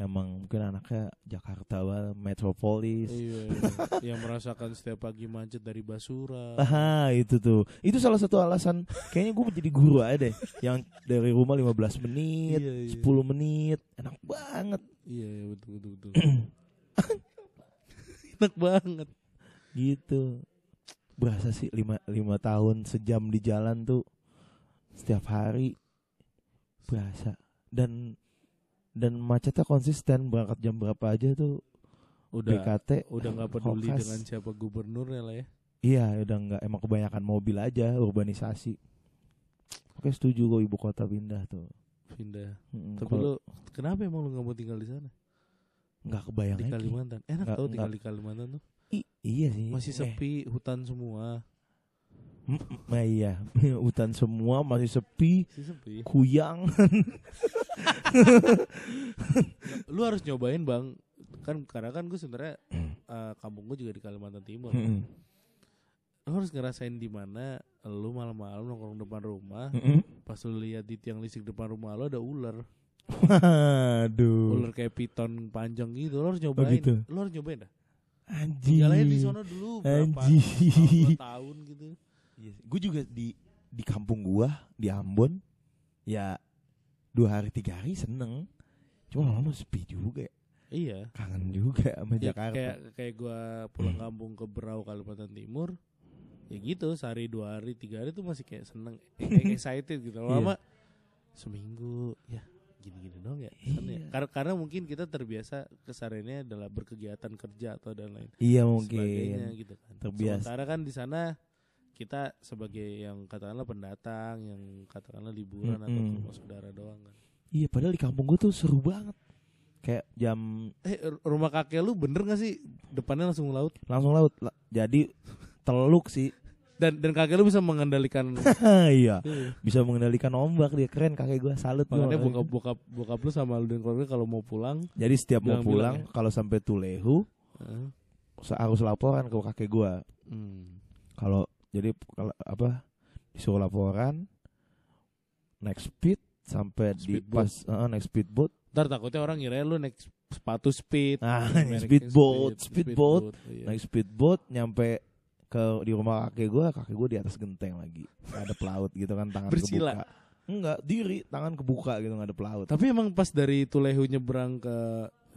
Emang mungkin anaknya Jakarta banget, metropolis. Iya, iya. yang merasakan setiap pagi macet dari Basura. Ah itu tuh. Itu salah satu alasan. Kayaknya gue menjadi guru aja deh. Yang dari rumah 15 menit Iya, iya. 10 menit. Enak banget. Iya, iya betul betul betul. Enak banget. gitu. Berasa sih lima lima tahun sejam di jalan tuh setiap hari berasa. Dan dan macetnya konsisten berangkat jam berapa aja tuh Udah BKT udah nggak peduli Hokas. dengan siapa gubernurnya lah ya. iya udah nggak emang kebanyakan mobil aja urbanisasi oke setuju gue ibu kota pindah tuh Pindah. Mm-mm, Tapi lu kenapa emang lu nggak mau tinggal di sana? nggak kebayang Di. Kalimantan. Enak tau tinggal di Kalimantan tuh. I- iya sih Masih Eh, sepi, hutan semua. Mm, nah iya hutan semua masih sepi Masih sepi. kuyang lu harus nyobain, Bang. Kan karena kan gue sebenarnya eh, kampung gue juga di Kalimantan Timur. Lu harus ngerasain di mana lu malam-malam nongkrong depan rumah, pas lu lihat di tiang listrik depan rumah lu ada ular. Aduh. ular kayak piton panjang gitu lo harus nyobain gitu? lo harus nyobain dah Anjir. jalanin di sono dulu berapa tahun, dua tahun gitu Gue juga di di kampung gua di Ambon ya dua hari tiga hari seneng. Cuma lama sepi juga ya. iya Kangen juga sama Ya, Jakarta. kayak kayak gua pulang kampung ke Berau Kalimantan Timur ya gitu sehari dua hari tiga hari tuh masih kayak seneng kayak excited gitu Iya. lama seminggu ya gini-gini dong ya, ya. Iya. Karena, karena mungkin kita terbiasa kesariannya adalah berkegiatan kerja atau dan lain Iya sebagainya mungkin. gitu kan. Terbiasa. Sementara kan di sana kita sebagai yang katakanlah pendatang, yang katakanlah liburan atau ke Mm-mm. rumah saudara doang kan. Iya padahal di kampung gua tuh seru banget. Kayak jam Eh rumah kakek lu bener gak sih depannya langsung laut? langsung laut. La- Jadi teluk sih. Dan dan kakek lu bisa mengendalikan iya. Iya. Bisa mengendalikan ombak dia keren kakek gua salut gua. Makanya bokap bokap bokap lu sama lu dan keluarga kalau mau pulang Jadi setiap mau pulang ya? kalau sampai Tulehu eh, harus laporan ke kakek gua. hmm. kalau jadi kalau apa disuruh laporan naik speed sampai di Speedboat. pas eh, naik speedboat Ntar takutnya orang ngira lu naik sepatu speed, Ah, American speedboat, speed, speedboat. iya. naik speedboat nyampe ke di rumah kakek gua kakek gua di atas genteng lagi ada pelaut gitu kan tangan Bersila. kebuka Enggak, diri, tangan kebuka gitu ngadep laut. Tapi emang pas dari Tulehu nyebrang ke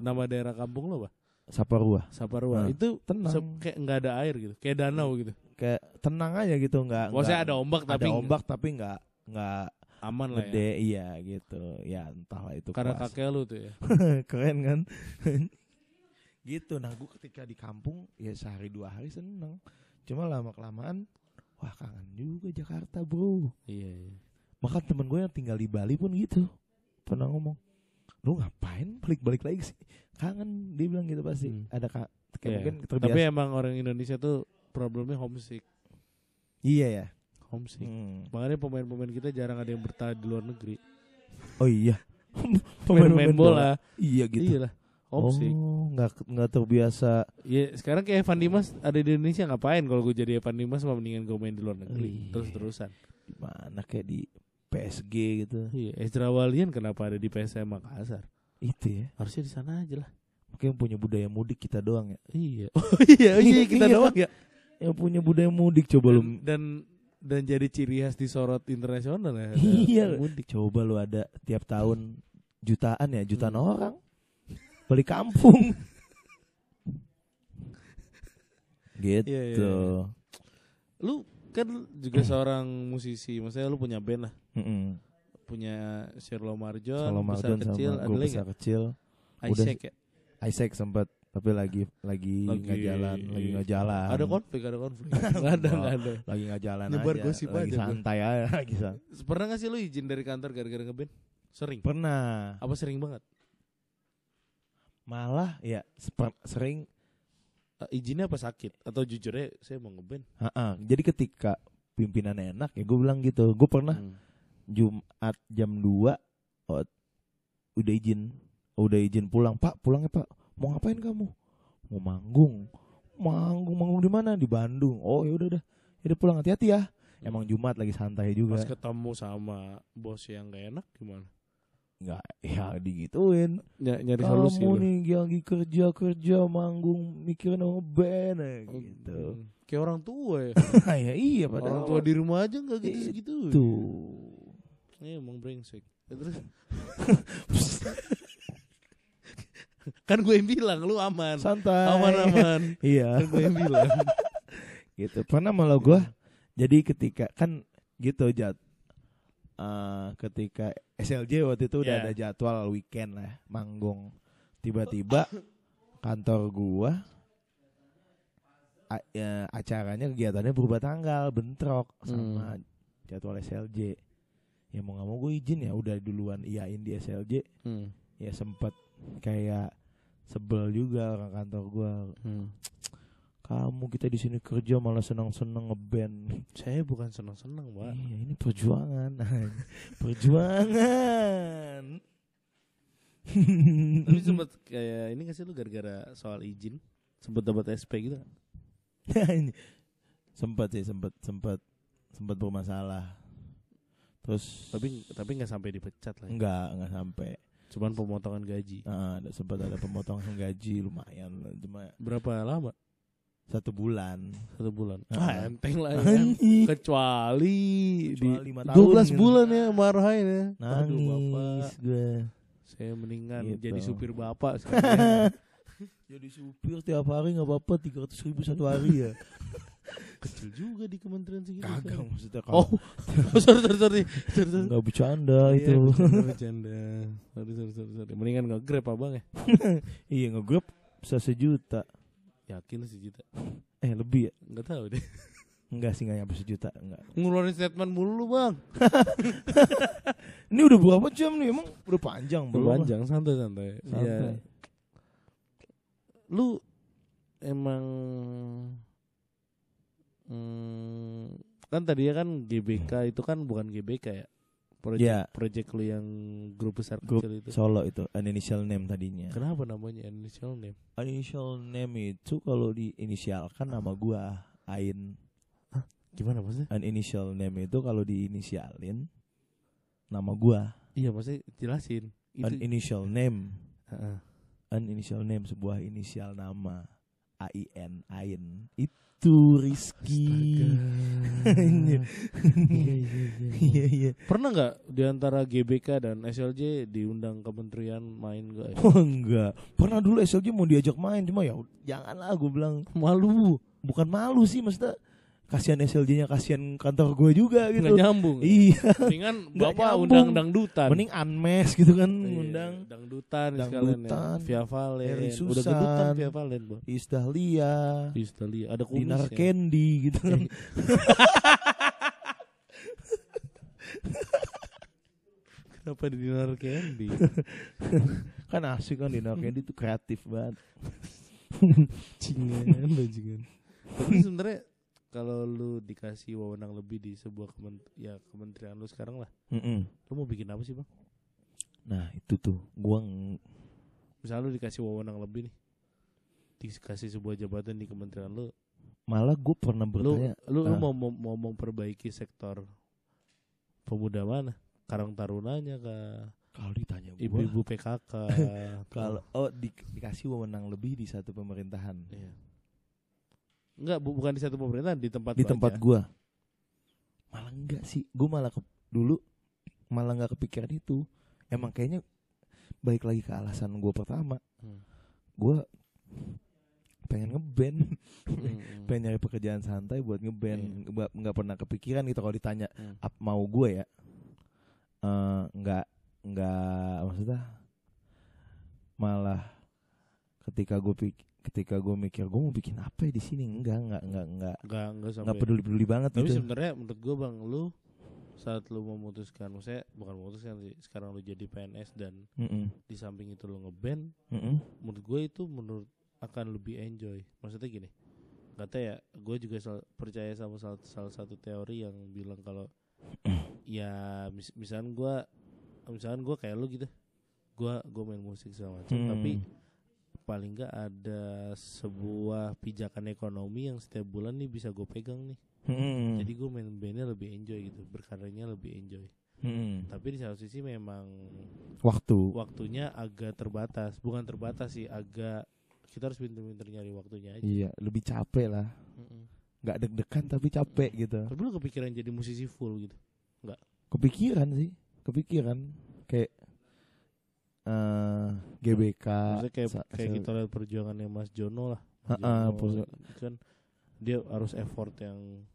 nama daerah kampung lo, Pak? Saparua. Saparua. Nah, itu tenang. kayak nggak ada air gitu, kayak danau gitu. Kayak tenang aja gitu, enggak Maksudnya ada ombak tapi ada ombak tapi enggak enggak aman lah ya. gede iya gitu. Ya entahlah itu Karena kelas. kakek lu tuh ya. keren kan gitu nah gue ketika di kampung ya sehari dua hari seneng cuma lama kelamaan wah kangen juga Jakarta bro iya, iya. maka temen gue yang tinggal di Bali pun gitu pernah ngomong lu ngapain balik-balik lagi sih kangen dia bilang gitu pasti Hmm. ada kak kayak Iya. mungkin Tapi terbiasa emang orang Indonesia tuh problemnya homesick. iya ya Homesick. Hmm. Makanya pemain-pemain kita jarang ada yang bertahan di luar negeri. oh iya Pemain-pemain bola. iya gitu Iya lah. Homesick. oh nggak nggak terbiasa Ya sekarang kayak Evan Dimas ada di Indonesia ngapain kalau gue jadi Evan Dimas mah mendingan gue main di luar negeri Iya. terus-terusan. gimana kayak di PSG gitu Iya, Ezra Walian kenapa ada di PSM Makassar? itu ya Harusnya di sana aja lah. Mungkin punya budaya mudik kita doang ya. Iya. Oh iya, iya kita Iya. doang ya. Yang punya budaya mudik coba lu Dan, dan dan jadi ciri khas disorot internasional ya. Iya. Mudik. coba lu ada tiap tahun jutaan ya, jutaan Hmm. orang balik kampung. gitu. Iya, iya, iya. Lu kan juga seorang musisi, maksudnya lu punya band lah, Mm-mm. punya Sherlo Marjon, Kalau besar Marjon kecil, ada lagi besar kecil, udah- Isaac ya. Isaac sempat tapi lagi lagi Lagi- nggak jalan, lagi nggak jalan. Ada konflik, ada konflik. Nggak ada, nggak ada. Lagi nggak jalan Nyebar aja, gosip lagi aja santai aja lagi san- Pernah gak sih lu izin dari kantor gara-gara ngeband? Sering. Pernah. Apa sering banget? Malah ya seper- sering Eh, izinnya apa sakit? Atau jujurnya saya mau ngeband? Ha-ha. Jadi ketika pimpinan enak ya gue bilang gitu. Gue pernah Hmm. Jumat jam 2 oh, udah izin. Oh, udah izin pulang. Pak, pulang ya, Pak. Mau ngapain kamu? Mau manggung. Manggung, manggung di mana? Di Bandung. Oh, ya udah udah. Ya udah pulang hati-hati ya. Emang Jumat lagi santai juga. Pas ketemu sama bos yang gak enak gimana? Enggak, ya digituin. Ny- nyari Kamu solusi lu. nih lagi kerja-kerja manggung mikirin sama band ya, gitu. hmm. Kayak orang tua ya. ya iya orang padahal tua di rumah aja gak gitu-gitu. tuh. Iya emang brengsek. Ya, terus kan gue yang bilang lu aman. Santai. Aman aman. Iya. kan gue yang bilang. gitu pernah malah gue jadi ketika kan gitu jat eh, ketika SLJ waktu itu udah Yeah. ada jadwal weekend lah manggung tiba-tiba kantor gua a- ya, acaranya kegiatannya berubah tanggal bentrok sama jadwal SLJ ya mau nggak mau gue izin ya udah duluan iyain di SLJ Hmm. ya sempet kayak sebel juga orang kantor gua Hmm. kamu kita di sini kerja malah senang-senang ngeband Saya bukan senang-senang, Pak. Iya, ini perjuangan. perjuangan. Tapi sempet kayak ini gak sih lu gara-gara soal izin sempet dapat SP gitu. Ini sempat sih, sempat sempat sempat bermasalah. Terus Tapi tapi nggak sampai dipecat lah. Ya. enggak, enggak sampai. Cuman pemotongan gaji. Ah, ada sempat ada pemotongan gaji lumayan cuma Berapa lama? satu bulan. Satu bulan. Ah. Ah, enteng lah ya. Kecuali, Kecuali di lima 12 tahun gitu. bulan ya marahin ya. Aduh, Nangis Bapak. gue. Saya mendingan Gitu. jadi supir Bapak sekarang. Jadi supir tiap hari nggak apa-apa 300 ribu satu hari ya. Kecil juga di kementerian segitu. Kagak sekarang. maksudnya Oh, kalau sorry sorry sorry. sorry, sorry. nggak bercanda Iya, itu. bercanda, bercanda. Sorry, sorry, sorry, sorry. Mendingan nge-grab abang ya. iya nge-grab bisa sejuta. Yakin sejuta. Eh lebih ya? Enggak tahu deh. Enggak sih nggak nyampe sejuta enggak. Ngeluarin statement mulu lu, Bang. Ini udah berapa jam nih emang? Udah panjang belum? Panjang santai-santai. Santai. Iya. Lu emang hmm, kan tadi ya kan GBK itu kan bukan GBK ya. Project, Iya. project lu yang grup besar Grup kecil itu. Solo itu an initial name tadinya. Kenapa namanya initial name? An initial name itu kalau di inisialkan nama gua Ain. Gimana maksudnya? An initial name itu kalau diinisialin nama gua. Iya maksudnya jelasin. Itu An initial name. An initial name sebuah inisial nama. A I N Ain itu Rizky. Iya iya iya. Pernah nggak di antara GBK dan SLJ diundang kementerian main gak? ya? Oh enggak. Pernah dulu SLJ mau diajak main Cuma ya janganlah gue bilang. Malu, Bukan malu sih maksudnya Kasihan SLJ nya Kasihan kantor gue juga gitu nggak nyambung. Iya Mendingan bapak nyambung. undang dangdutan. Mending unmes gitu kan Iya, Undang dangdutan, sekalian ya. Via Valen. Eri Udah Susan. gendutan Via Valen, Bang. Isdahlia Istali ada kumis Dinar ya. Candy gitu kan Kenapa di Dinar Candy? Kan asik kan Dinar Candy tuh kreatif banget Cingan, bajingan. Tapi sebenarnya kalau lu dikasih wewenang lebih di sebuah kemen ya kementerian lu sekarang lah, Mm-mm. lu mau bikin apa sih bang? Nah itu tuh Gua Misalnya lu dikasih wewenang lebih nih, dikasih sebuah jabatan di kementerian lu, Malah gue pernah lu bertanya lu, lu ah. mau, mau mau memperbaiki sektor pemuda mana? Karang Tarunanya kah? Kalau ditanya gua Ibu-ibu PKK? Kalau oh di- dikasih wewenang lebih di satu pemerintahan Iya. Enggak, bu- bukan di satu pemerintahan, di tempat Di tempat aja. gua. Malah enggak sih Gue malah ke- dulu Malah nggak kepikiran itu. Emang kayaknya Balik lagi ke alasan gue pertama. Hmm. Gue pengen ngeband Hmm, pengen nyari pekerjaan santai buat ngeband Nggak nggak pernah kepikiran gitu kalau ditanya Hmm. ap, mau gue ya. Eh nggak nggak maksudnya malah ketika gue pik ketika gue mikir gue mau bikin apa ya di sini enggak enggak enggak enggak Enggak, enggak sampai. enggak peduli peduli banget Tapi gitu sebenarnya menurut gue bang, lu saat lu memutuskan, maksudnya bukan memutuskan sih, sekarang lu jadi PNS dan Mm-mm. di samping itu lu ngeband, Mm-mm. menurut gue itu menurut akan lebih enjoy. Maksudnya gini, kata ya, gue juga sel- percaya sama salah, salah satu teori yang bilang kalau ya mis misalkan gue, misalkan gue kayak lu gitu, gue gue main musik segala macam, Mm. tapi paling nggak ada sebuah pijakan ekonomi yang setiap bulan nih bisa gue pegang nih. Mm-mm. Jadi gue main bandnya lebih enjoy gitu, berkaryanya lebih enjoy. Mm-mm. Tapi di satu sisi memang waktu waktunya agak terbatas, bukan terbatas sih, agak kita harus pinter-pinter nyari waktunya aja. iya lebih capek lah Mm-mm. nggak deg-degan tapi capek gitu Tapi lu kepikiran jadi musisi full gitu? kepikiran sih kepikiran kayak eh GBK Maksudnya kayak kayak kita lihat perjuangannya Mas Jono lah. Ha-ha, Jono perju- itu kan dia harus effort yang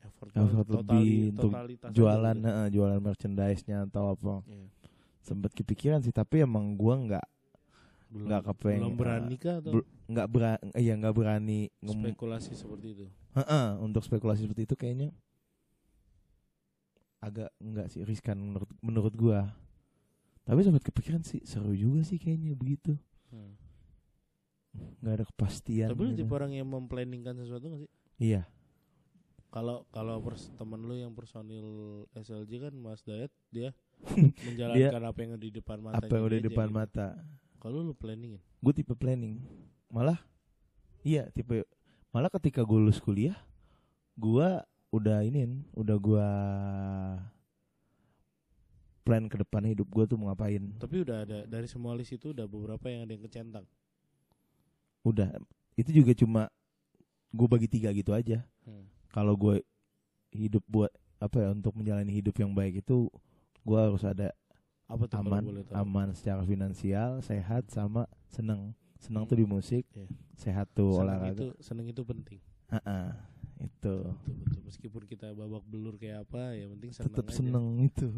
effort, Effort totali- lebih untuk jualan gitu. heeh, jualan merchandise-nya atau apa Iya. sempet kepikiran sih tapi emang gua nggak nggak kepengen, belum berani kah atau bel- nggak berani iya nggak berani spekulasi seperti itu? Heeh, untuk spekulasi seperti itu kayaknya agak enggak sih riskan menurut menurut gua tapi sempat kepikiran sih seru juga sih kayaknya begitu Hmm. nggak ada kepastian Tapi lu gitu. tipe orang yang memplanningkan sesuatu gak sih? iya Kalau kalau pers- temen lu yang personil SLJ kan Mas Dayat dia Dia- menjalankan apa yang ada di depan mata. apa yang udah di depan mata Kalau lu planningin. gue tipe planning malah iya tipe malah ketika gue lulus kuliah gua udah ini udah gua plan ke depan hidup gua tuh mau ngapain Tapi udah ada dari semua list itu udah beberapa yang ada yang kecentang. udah itu juga cuma gue bagi tiga gitu aja Hmm. kalau gue hidup buat apa ya untuk menjalani hidup yang baik itu gue harus ada Apa tuh aman aman secara finansial sehat sama seneng seneng tuh di musik Iya. sehat tuh Seneng olahraga itu seneng itu penting. Ha-ha, itu Betul, betul. Meskipun kita babak belur kayak apa, ya penting seneng tetap aja. seneng itu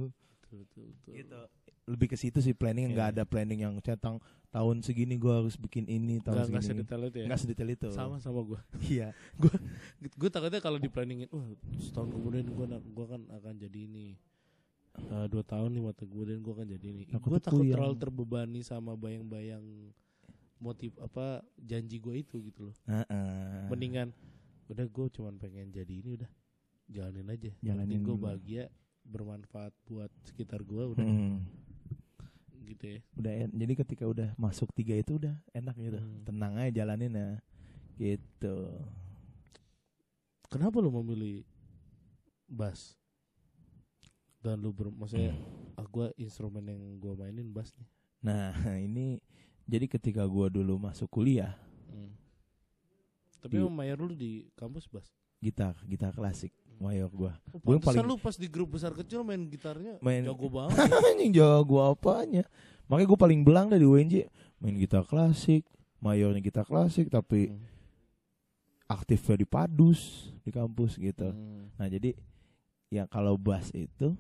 Betul, betul, betul. gitu lebih ke situ sih planning nggak Iya. ada planning yang centang tahun segini gue harus bikin ini tahun Nggak, nggak segini sedetail itu ya. nggak sedetail itu Sama sama gue. iya Gue takutnya kalau di planningin, wah setahun kemudian gue gua kan akan jadi ini. Eh, dua tahun lima tahun kemudian gue akan jadi ini. Takut Gue takut terlalu terbebani sama bayang-bayang motif apa janji gue itu gitu loh. Ha-ha. Mendingan udah gue cuman pengen jadi ini udah jalanin aja. Jalanin gue bahagia bermanfaat buat sekitar gue udah Mm. gitu ya. udah en- jadi ketika udah masuk tiga itu udah enak gitu Hmm. tenang aja jalanin ya gitu Kenapa lu memilih bass? Dan lu ber, maksudnya ah gue instrumen yang gue mainin bass nih. nah ini jadi ketika gua dulu masuk kuliah Hmm. Tapi Di- emang mayor lu di kampus bass. gitar gitar klasik mayor gua Gua yang paling- lu pas di grup besar kecil main gitarnya Main- jago banget. anjing jago apanya makanya gue paling belang dari UNJ main gitar klasik mayornya gitar klasik tapi Hmm. aktifnya di padus di kampus gitu Hmm. nah jadi ya kalau bass itu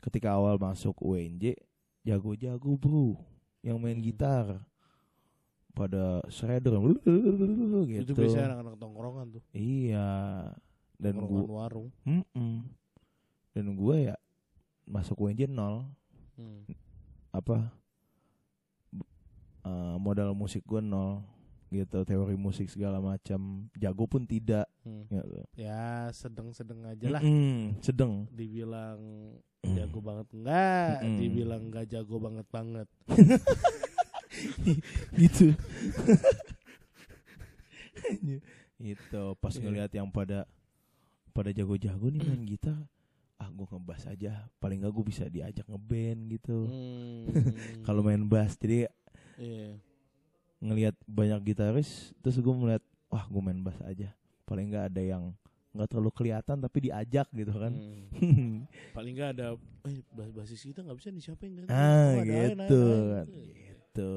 ketika awal masuk UNJ jago-jago bro yang main Hmm. gitar pada shredder gitu Itu biasanya anak-anak tongkrongan tuh. iya dan gua warung. Mm-mm. dan gue ya masuk UNJ nol Hmm. apa eh, modal musik gue nol gitu teori musik segala macam jago pun tidak Hmm. gitu. Ya sedang-sedang aja lah. Mm-mm, sedang Dibilang jago banget enggak, Mm-mm. dibilang enggak jago banget banget. gitu itu pas Iya. ngelihat yang pada pada jago-jago nih main gitar ah gue ngebas aja paling gak gue bisa diajak ngeband gitu Hmm. kalau main bass jadi Iya. ngelihat banyak gitaris terus gue melihat wah gue main bass aja paling nggak ada yang nggak terlalu kelihatan tapi diajak gitu kan Hmm. Paling enggak ada eh bas basis kita enggak bisa nih siapa yang ganti? ah gitu kan gitu. Gitu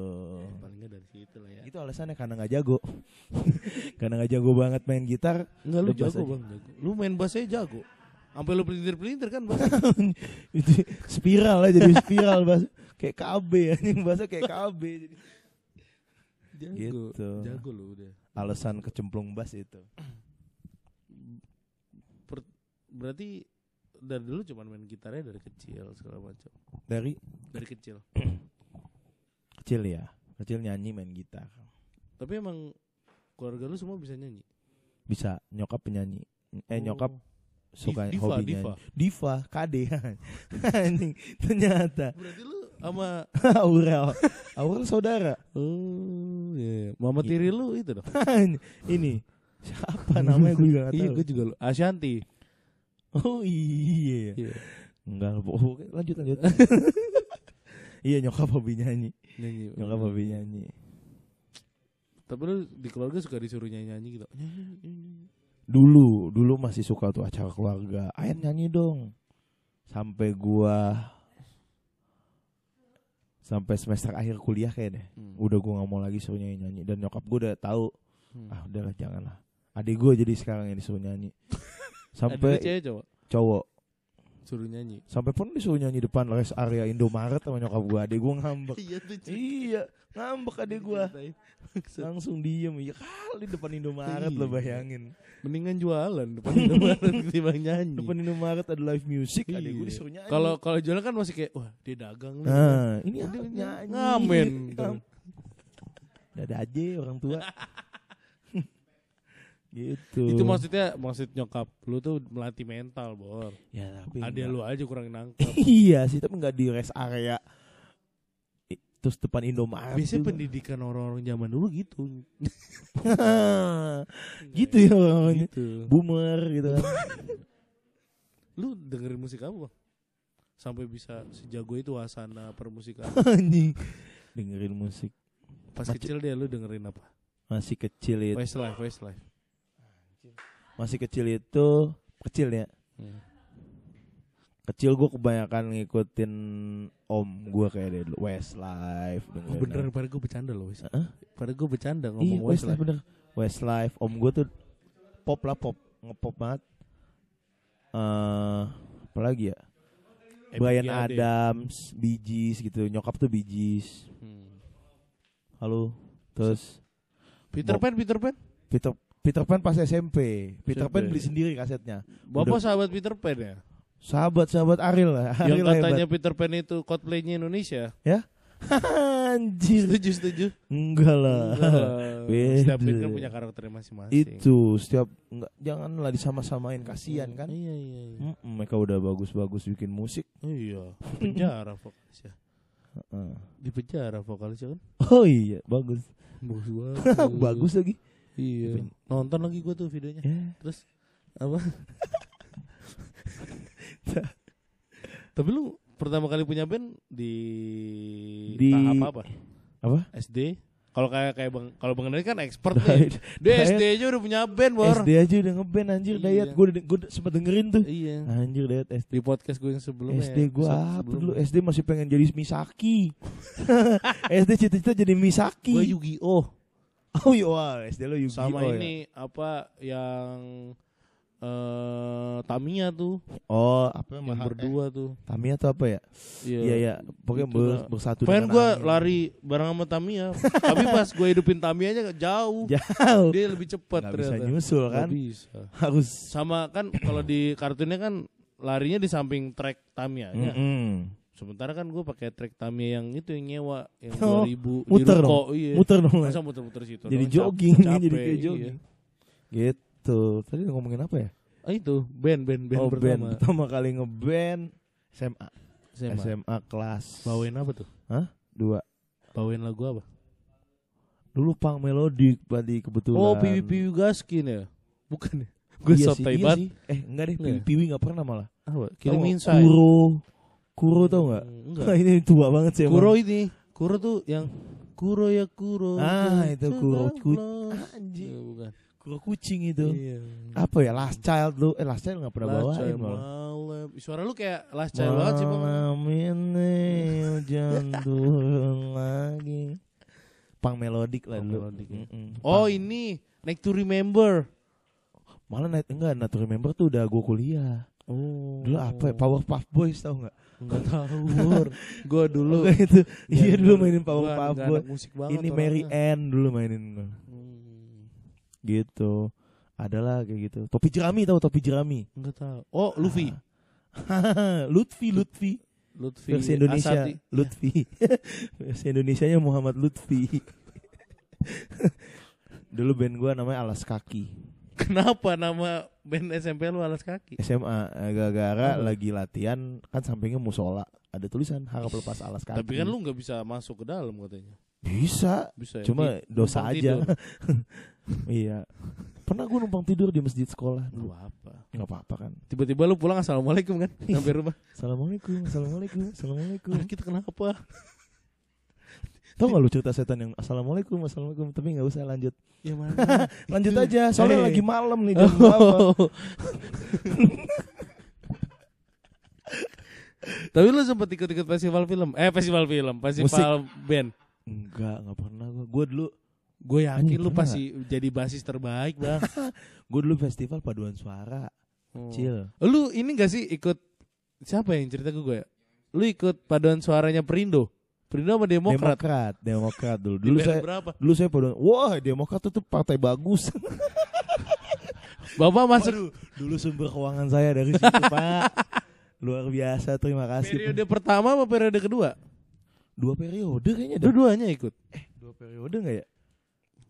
Paling enggak dari situ lah ya. itu alasannya karena nggak jago karena nggak jago banget main gitar Enggak lu bass jago bang, jago. Lu main bassnya jago. Sampai lu pelintir-pelintir kan bass. itu spiral lah jadi spiral bas kayak KB anjing bahasa kayak KB jadi jago. Gitu. Jago lu udah. alasan kecemplung bass itu Berarti dari dulu cuma main gitarnya dari kecil segala macam. dari Dari kecil. kecil ya kecil nyanyi main gitar Tapi emang keluarga lu semua bisa nyanyi. bisa nyokap penyanyi eh nyokap Oh. suka Div- diva, hobi diva. nyanyi diva KD anjing ternyata Berarti lu sama Aurel Aurel saudara Oh, iya. Mama Gitu. tiri lu itu dong. ini siapa namanya gue juga gak Iya, tahu gue juga lu. Ashanti. oh iya Iya. enggak lanjut lanjut iya nyokap hobi nyanyi Nyanyi. nyokap hobi nyanyi Tapi lu di keluarga suka disuruh nyanyi-nyanyi gitu. Nyanyi, nyanyi, nyanyi. dulu dulu masih suka tuh acara keluarga ayan nyanyi dong sampai gua sampai semester akhir kuliah kayaknya Hmm. udah gua nggak mau lagi suruh nyanyi nyanyi dan nyokap gua udah tahu Hmm. ah udahlah janganlah adik gua jadi sekarang yang disuruh nyanyi sampai cewek coba cowok suruh nyanyi. sampai pun disuruh nyanyi depan rest area Indomaret sama nyokap gua adik gua ngambek Iya tuh. iya ngambek adik gua langsung diem iya kali depan Indomaret Iya. lo bayangin Mendingan jualan depan Indomaret ketimbang nyanyi. depan Indomaret ada live music adik gua Iya. disuruh nyanyi Kalau kalau jualan kan masih kayak wah dia dagang nih. Nah, ini Dia apa nyanyi. Ngamen. Ngam- Dada aja orang tua. gitu. Itu maksudnya maksud nyokap lu tuh melatih mental, Bor. ya tapi Ada lu aja kurang nangkep. iya sih, tapi enggak di rest area. Terus depan Indomaret. Biasanya juga. pendidikan orang-orang zaman dulu gitu. gitu ya orang Gitu. boomer gitu kan. Lu dengerin musik apa, Bang? Sampai bisa sejago itu wasana permusikan. Anjing. Dengerin musik. Pas Macet. kecil dia lu dengerin apa? Masih kecil itu. Westlife, Westlife. Masih kecil itu kecil ya. Hmm. Kecil gue kebanyakan ngikutin om gue kayak dulu Westlife Oh beneran, pada gue bercanda loh, Wes. Hah? Pada gue bercanda ngomong Westlife Westlife. bener Westlife Om gue tuh pop lah pop Ngepop banget eh apa lagi ya Brian. Adams Bee Gees gitu Nyokap tuh Bee Gees Hmm. Halo Terus Peter. Pan, Peter Pan. Peter Peter Pan pas SMP Peter SMP. Pan beli sendiri kasetnya Bapak Udah. sahabat Peter Pan ya? Sahabat-sahabat Ariel lah Yang Ariel katanya hebat. Peter Pan itu cosplaynya Indonesia. Anjir Setuju, setuju. Enggak lah Beda. Setiap kan punya karakternya masing-masing. Itu setiap enggak Janganlah disama-samain Kasian kan Iya, iya, iya. Mm-mm, mereka udah bagus-bagus bikin musik. Iya, penjara vokalisnya. Heeh. Di penjara vokalisnya kan. Oh iya, bagus. Bagus banget. bagus lagi. Iya. Nonton lagi gua tuh videonya. Ya. Terus apa? Tapi lu pertama kali punya band di, Di- tahap apa? Apa? SD Kalau kayak kayak Bang kalau Bang Dani kan expert nih. Dia SD aja udah punya band, Bor. SD aja udah ngeband anjir Iya. Dayat. Gue gue sempat dengerin tuh. Iya. Anjir Dayat SD. Di podcast gue yang sebelumnya. SD gue episode apa dulu? SD masih pengen jadi Misaki. SD cita-cita jadi Misaki. Gue Yu-Gi-Oh Oh iya, wah, SD lo Yu-Gi-Oh sama ya? ini apa yang eh Tamiya tuh Oh, apa yang Maha- berdua tuh. eh, Tamiya tuh apa ya? Iya, iya. Pokoknya Itu ber- lah. bersatu Pengen gue angin. lari bareng sama Tamiya, tapi pas gue hidupin Tamiyanya jauh. Jauh. Dia lebih cepat Nggak bisa ternyata. nyusul kan? bisa. Harus Sama kan kalau di kartunnya kan larinya di samping trek Tamiya-nya. Mm-mm. Sementara kan gue pakai trek Tamiya yang itu yang nyewa yang Oh, 2000 muter di ruko, iya. Muter dong. Masa muter-muter situ. jadi jogging, capek, jadi kayak iya. jogging. Gitu. Tadi ngomongin apa ya? Ah itu band band band oh, pertama. band pertama kali ngeband SMA. SMA. SMA kelas Bawain apa tuh? dua. Bawain lagu apa? Dulu punk melodik tadi kebetulan. Oh, Piwi Piwi Gaskin ya? Bukan ya? Gue iya so sih, tai iya banget. Eh, enggak deh, Enggak ya? Piwi, Piwi enggak pernah malah. Apa? Nggak? Inside. Kuro. Kuro tau enggak? Hmm, Enggak. ini tua banget sih Kuro emang. ini. Kuro tuh yang Kuro ya Kuro. Ah, itu Kuro. Ku- Anjing. bukan. Kuro kucing itu. Iya. Apa ya? Last Child lu. Eh, Last Child enggak pernah Last bawain Child malam. Suara lu kayak Last Child banget sih, Bang. Malam ini hujan turun lagi. Pang melodik lah dulu. melodic ya. Mm-mm. Oh, Punk. ini Next to Remember. malah night enggak Not to Remember tuh udah gue kuliah. Oh. Dulu apa ya? Powerpuff Boys tau nggak? Enggak tahu. Gua dulu itu. Ya, Iya dulu gua- mainin gua musik banget Ini Mary. Ann dulu mainin Hmm. gitu. Adalah kayak gitu. Topi jerami tahu topi jerami? Enggak tahu. Oh, Luffy. Lutfi Lutfi Lutfi versi Indonesia Asati. Lutfi versi Indonesianya Muhammad Lutfi dulu band gua namanya Alas Kaki Kenapa nama band SMP lu alas kaki? SMA gara-gara Oh. lagi latihan kan sampingnya musola ada tulisan harap lepas alas kaki Tapi kan lu nggak bisa masuk ke dalam katanya. bisa Bisa. ya? cuma Di- dosa aja iya pernah gua numpang tidur di masjid sekolah Lu apa? nggak apa-apa kan Tiba-tiba lu pulang assalamualaikum kan sampai rumah. assalamualaikum assalamualaikum assalamualaikum Anak kita kenapa? Tau gak lu cerita setan yang assalamualaikum assalamualaikum tapi nggak usah lanjut Ya mana? lanjut aja soalnya Eh. lagi malam nih jam Oh. Tapi lu sempat ikut-ikut festival film? Eh festival film, festival band. enggak nggak pernah gua gua dulu Gue yakin Anjing, lu pasti jadi basis terbaik, Bang. gua dulu festival paduan suara Oh. Cil. Lu ini gak sih ikut siapa yang cerita ke gue ya? Lu ikut paduan suaranya Perindo? Perindo sama Demokrat. Demokrat, Demokrat dulu. Dulu saya berapa? dulu saya paduan. Wah, Demokrat itu partai bagus. Bapak masuk Waduh, dulu sumber keuangan saya dari situ, Pak. Luar biasa, terima kasih. periode pertama apa periode kedua? Dua periode kayaknya. Dua-duanya ikut. Dua periode enggak ya?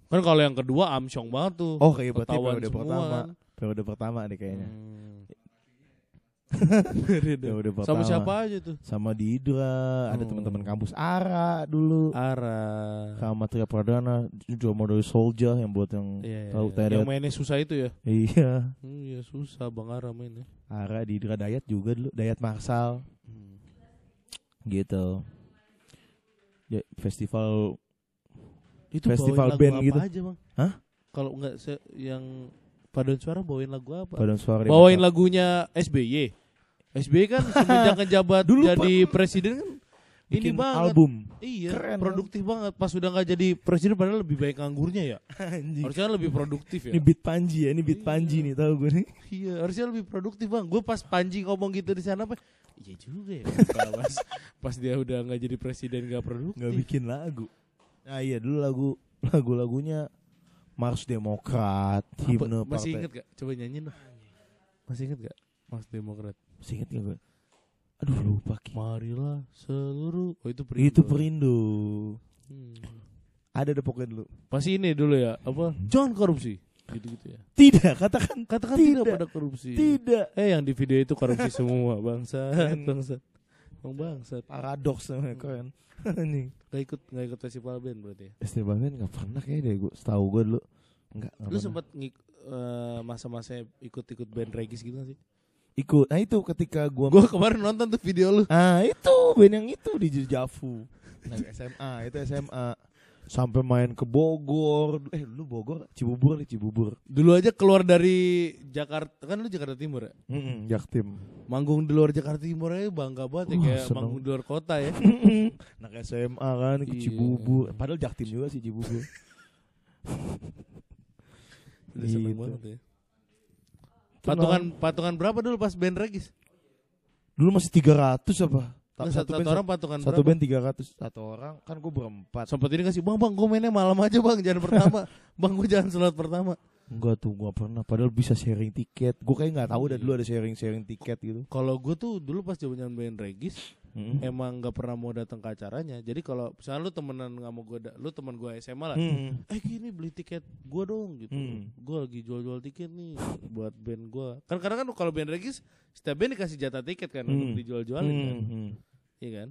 Kan kalau yang kedua amsyong banget tuh. Oh, kayak berarti periode semua pertama. kan. Periode pertama deh kayaknya. Hmm. Periode pertama. Sama siapa aja tuh? Sama di Idra, ada Oh. teman-teman kampus Ara dulu. Ara. Sama Tria Pradana, juga dari Soldier yang buat yang Iya, iya, tahu iya. teret. Yang mainnya susah itu ya? Iya. Hmm, iya susah Bang Ara mainnya. Ara di Idra Dayat juga dulu, Dayat Marsal. Hmm. gitu ya, festival Itu Festival bawain lagu band apa gitu. aja bang? Hah? Kalau enggak yang paduan suara bawain lagu apa? paduan suara bawain lagunya SBY. SBY kan semenjak ngejabat Dulu, jadi presiden kan ini bikin banget. album Iya, Keren, produktif banget. Pas udah nggak jadi presiden padahal lebih baik nganggurnya ya. Harusnya lebih produktif ini ya. beat Panji ya ini beat Iya. Panji nih tahu gue nih Iya, harusnya lebih produktif bang. Gue pas Panji ngomong gitu di sana apa? Iya juga ya. pas, pas dia udah nggak jadi presiden nggak produktif. nggak bikin lagu nah iya dulu lagu lagu-lagunya Mars Demokrat Apa- himne masih inget gak? Coba nyanyiin dong. Masih inget gak? Mas Demokrat. Gak gue aduh lupa Ki. Marilah seluruh. Oh itu Perindo. itu Perindo Hmm. ada deh pokoknya dulu Pasti ini dulu ya. Apa? Jangan korupsi. Gitu-gitu ya. tidak katakan Katakan Tidak. tidak, pada korupsi. tidak Eh yang di video itu korupsi semua bangsa, bangsa, bang bangsa. paradoks namanya keren anjing Gak ikut gak ikut festival band berarti. ya? festival band nggak pernah kayak deh gue setahu gue dulu nggak nggak Lu sempat ngik- eh, masa-masa ikut-ikut band regis gitu gak sih? Ikut nah itu ketika gue Gue kemarin nonton tuh video lu. Ah itu band yang itu di Javu. Nah, SMA itu SMA. Sampai main ke Bogor. Eh, lu Bogor, Cibubur nih, Cibubur. Dulu aja keluar dari Jakarta kan lu Jakarta Timur ya. Mm Jaktim. Manggung di luar Jakarta Timur aja bangga banget ya Wah, kayak seneng. manggung di luar kota ya. Anak SMA kan ke Iya. Cibubur. Padahal Jaktim juga sih Cibubur. Udah seneng Gitu. banget ya. Itu Patungan patungan berapa dulu pas band Regis? Dulu masih 300 apa? Nah, satu, satu band orang patungan satu berapa? band 300 satu orang kan gue berempat Sempat ini kasih bang bang gue mainnya malam aja bang jangan pertama bang gue jangan slot pertama enggak tuh gua pernah padahal bisa sharing tiket gue kayak nggak tahu dah Iya. dulu ada sharing sharing tiket gitu kalau gue tuh dulu pas zaman band Regis Mm. emang nggak pernah mau datang ke acaranya jadi kalau misalnya lu temenan nggak mau gue lu teman gue SMA lah Mm. eh gini beli tiket gue dong gitu Hmm. gue lagi jual-jual tiket nih buat band gue kan karena kan kalau band Regis setiap band dikasih jatah tiket kan untuk Hmm. dijual-jualin kan Mm. iya kan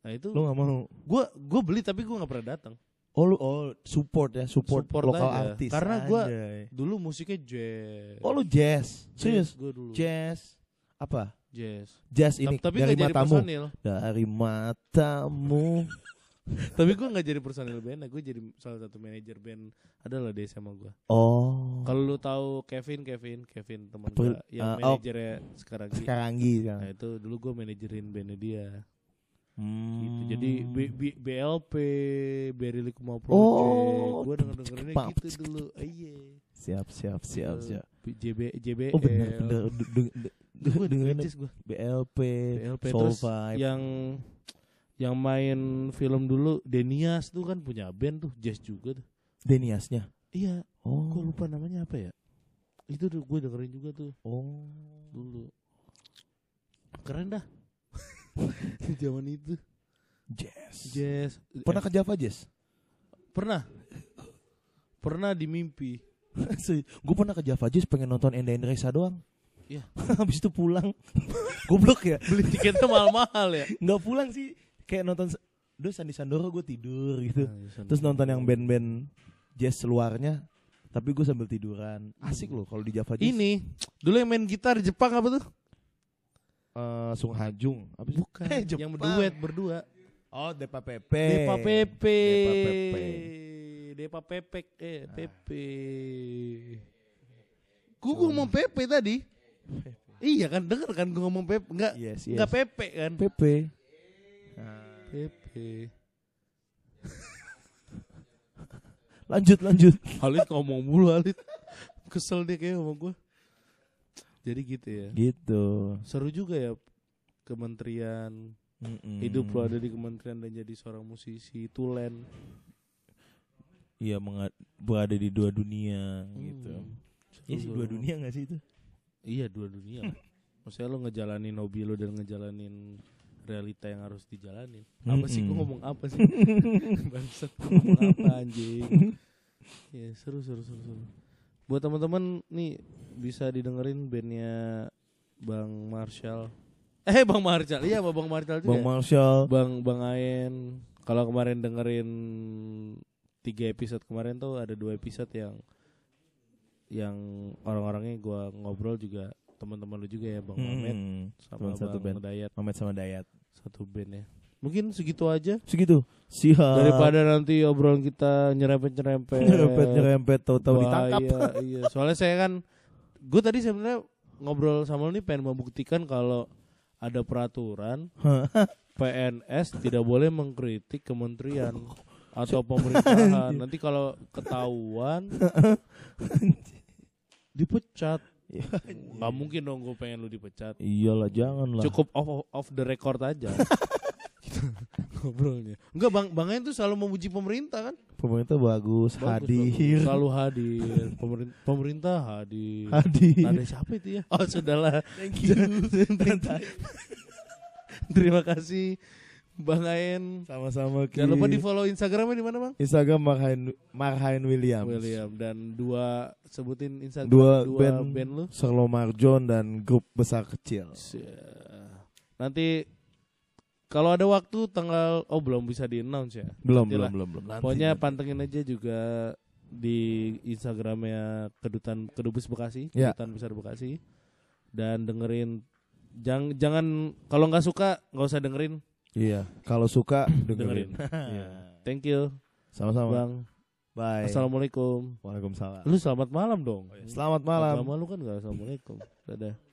nah itu lu nggak mau gue gue beli tapi gue nggak pernah datang oh lu oh support ya support, Support lokal aja. artis Karena Anjay. dulu musiknya jazz oh lu jazz serius gue dulu jazz apa jazz. Jazz ini tapi dari jadi matamu. personil. Dari matamu. Tapi gue nggak jadi personil band gue jadi salah satu manajer band adalah di SMA gue oh. Kalau lu tahu Kevin Kevin Kevin teman gue yang oh. manajernya sekarang Gi. sekarang gitu nah itu dulu gue manajerin bandnya dia. Hmm. gitu. Jadi B- B- BLP Berry Kuma Project. Oh. gue denger dengerinnya gitu dulu. Iya. Siap siap siap Eh, siap. JB JBL oh bener bener. Du- du- du- gue dengerin gue BLP, BLP Soul terus Vibe. yang yang main film dulu Denias tuh kan punya band tuh jazz juga tuh Deniasnya. iya Oh. gue lupa namanya apa ya itu tuh gue dengerin juga tuh Oh. dulu keren dah zaman itu Jazz. jazz Pernah Eh, ke Java Jazz? pernah pernah di mimpi gue pernah ke Java Jazz pengen nonton Enda Endresa doang. Iya. Habis itu pulang. Goblok ya. beli tiketnya mahal-mahal ya Nggak pulang sih. Kayak nonton Duh Sandi Sandoro gue tidur gitu. Nah, Terus nonton yang band-band jazz luarnya. Tapi gue sambil tiduran. Asik loh kalau di Java Jazz. ini dulu yang main gitar Jepang apa tuh Eh, Sung Hajung. Apa bukan Eh, yang berduet berdua Oh, Depa Pepe. Depa Pepe. Depa Pepe. Depa Pepek eh Ah. Pepe. Gua ngomong Pepe tadi. Iya kan denger kan gua ngomong Pepe enggak Yes, yes. enggak Pepe kan. Pepe. Pepe. Lanjut, lanjut. Halit ngomong mulu Halit. Kesel dia kayak sama gua. Jadi gitu ya. Gitu. Seru juga ya kementerian Mm-mm. hidup lo ada di kementerian dan jadi seorang musisi tulen Iya berada di dua dunia gitu. Hmm. Iya sih dua dunia gak sih itu? Iya dua dunia lah. Maksudnya lo ngejalanin hobi lo dan ngejalanin realita yang harus dijalanin. Apa sih gue ngomong apa sih? Bangsat ngomong apa anjing? Ya seru seru seru seru. Buat teman-teman nih bisa didengerin bandnya Bang Marshall. Eh Bang Marshall, iya sama Bang Marshall juga. Bang Marshall. Bang Bang Ayen. Kalau kemarin dengerin tiga episode kemarin tuh ada dua episode yang yang orang-orangnya gua ngobrol juga teman-teman lu juga ya Bang Mamet Hmm. sama Teman satu Bang band. Dayat Mamet sama Dayat. satu band ya. Mungkin segitu aja Segitu. Siap. daripada nanti obrolan kita nyerempet-nyerempet. nyerempet nyerempet tahu-tahu ditangkap. Bahaya, iya, soalnya saya kan gue tadi sebenarnya ngobrol sama lu nih pengen membuktikan kalau ada peraturan PNS tidak boleh mengkritik kementerian atau pemerintahan. Nanti kalau ketahuan dipecat. Nggak mungkin dong gue pengen lu dipecat. Iyalah jangan lah. Cukup off, off, off the record aja. Ngobrolnya. Enggak Bang Bang tuh selalu memuji pemerintah kan? Pemerintah bagus, Bagus, hadir. bagus. Selalu hadir. Pemerin- pemerintah hadir. Hadir. Ada siapa itu ya? Oh, sudahlah. Thank you. Terima kasih Bang Ayen. Sama-sama. Jangan lupa di follow Instagramnya di mana Bang? Instagram Marhain Marhain Williams. William dan dua sebutin Instagram Dua, dua, band, band lu. Serlo Marjon dan grup besar kecil. Nanti kalau ada waktu tanggal oh belum bisa di announce ya. Belum, Nantilah. belum, belum, belum. Pokoknya nanti. pantengin aja juga di Instagramnya kedutan kedubes Bekasi, Ya. kedutaan besar Bekasi, dan dengerin jangan jangan kalau nggak suka nggak usah dengerin, Iya, kalau suka dengerin. dengerin. Iya. Thank you. Sama-sama. Bang. Bye. Assalamualaikum. Waalaikumsalam. Lu selamat malam dong. Selamat malam. Lama lu kan gak assalamualaikum. Dadah.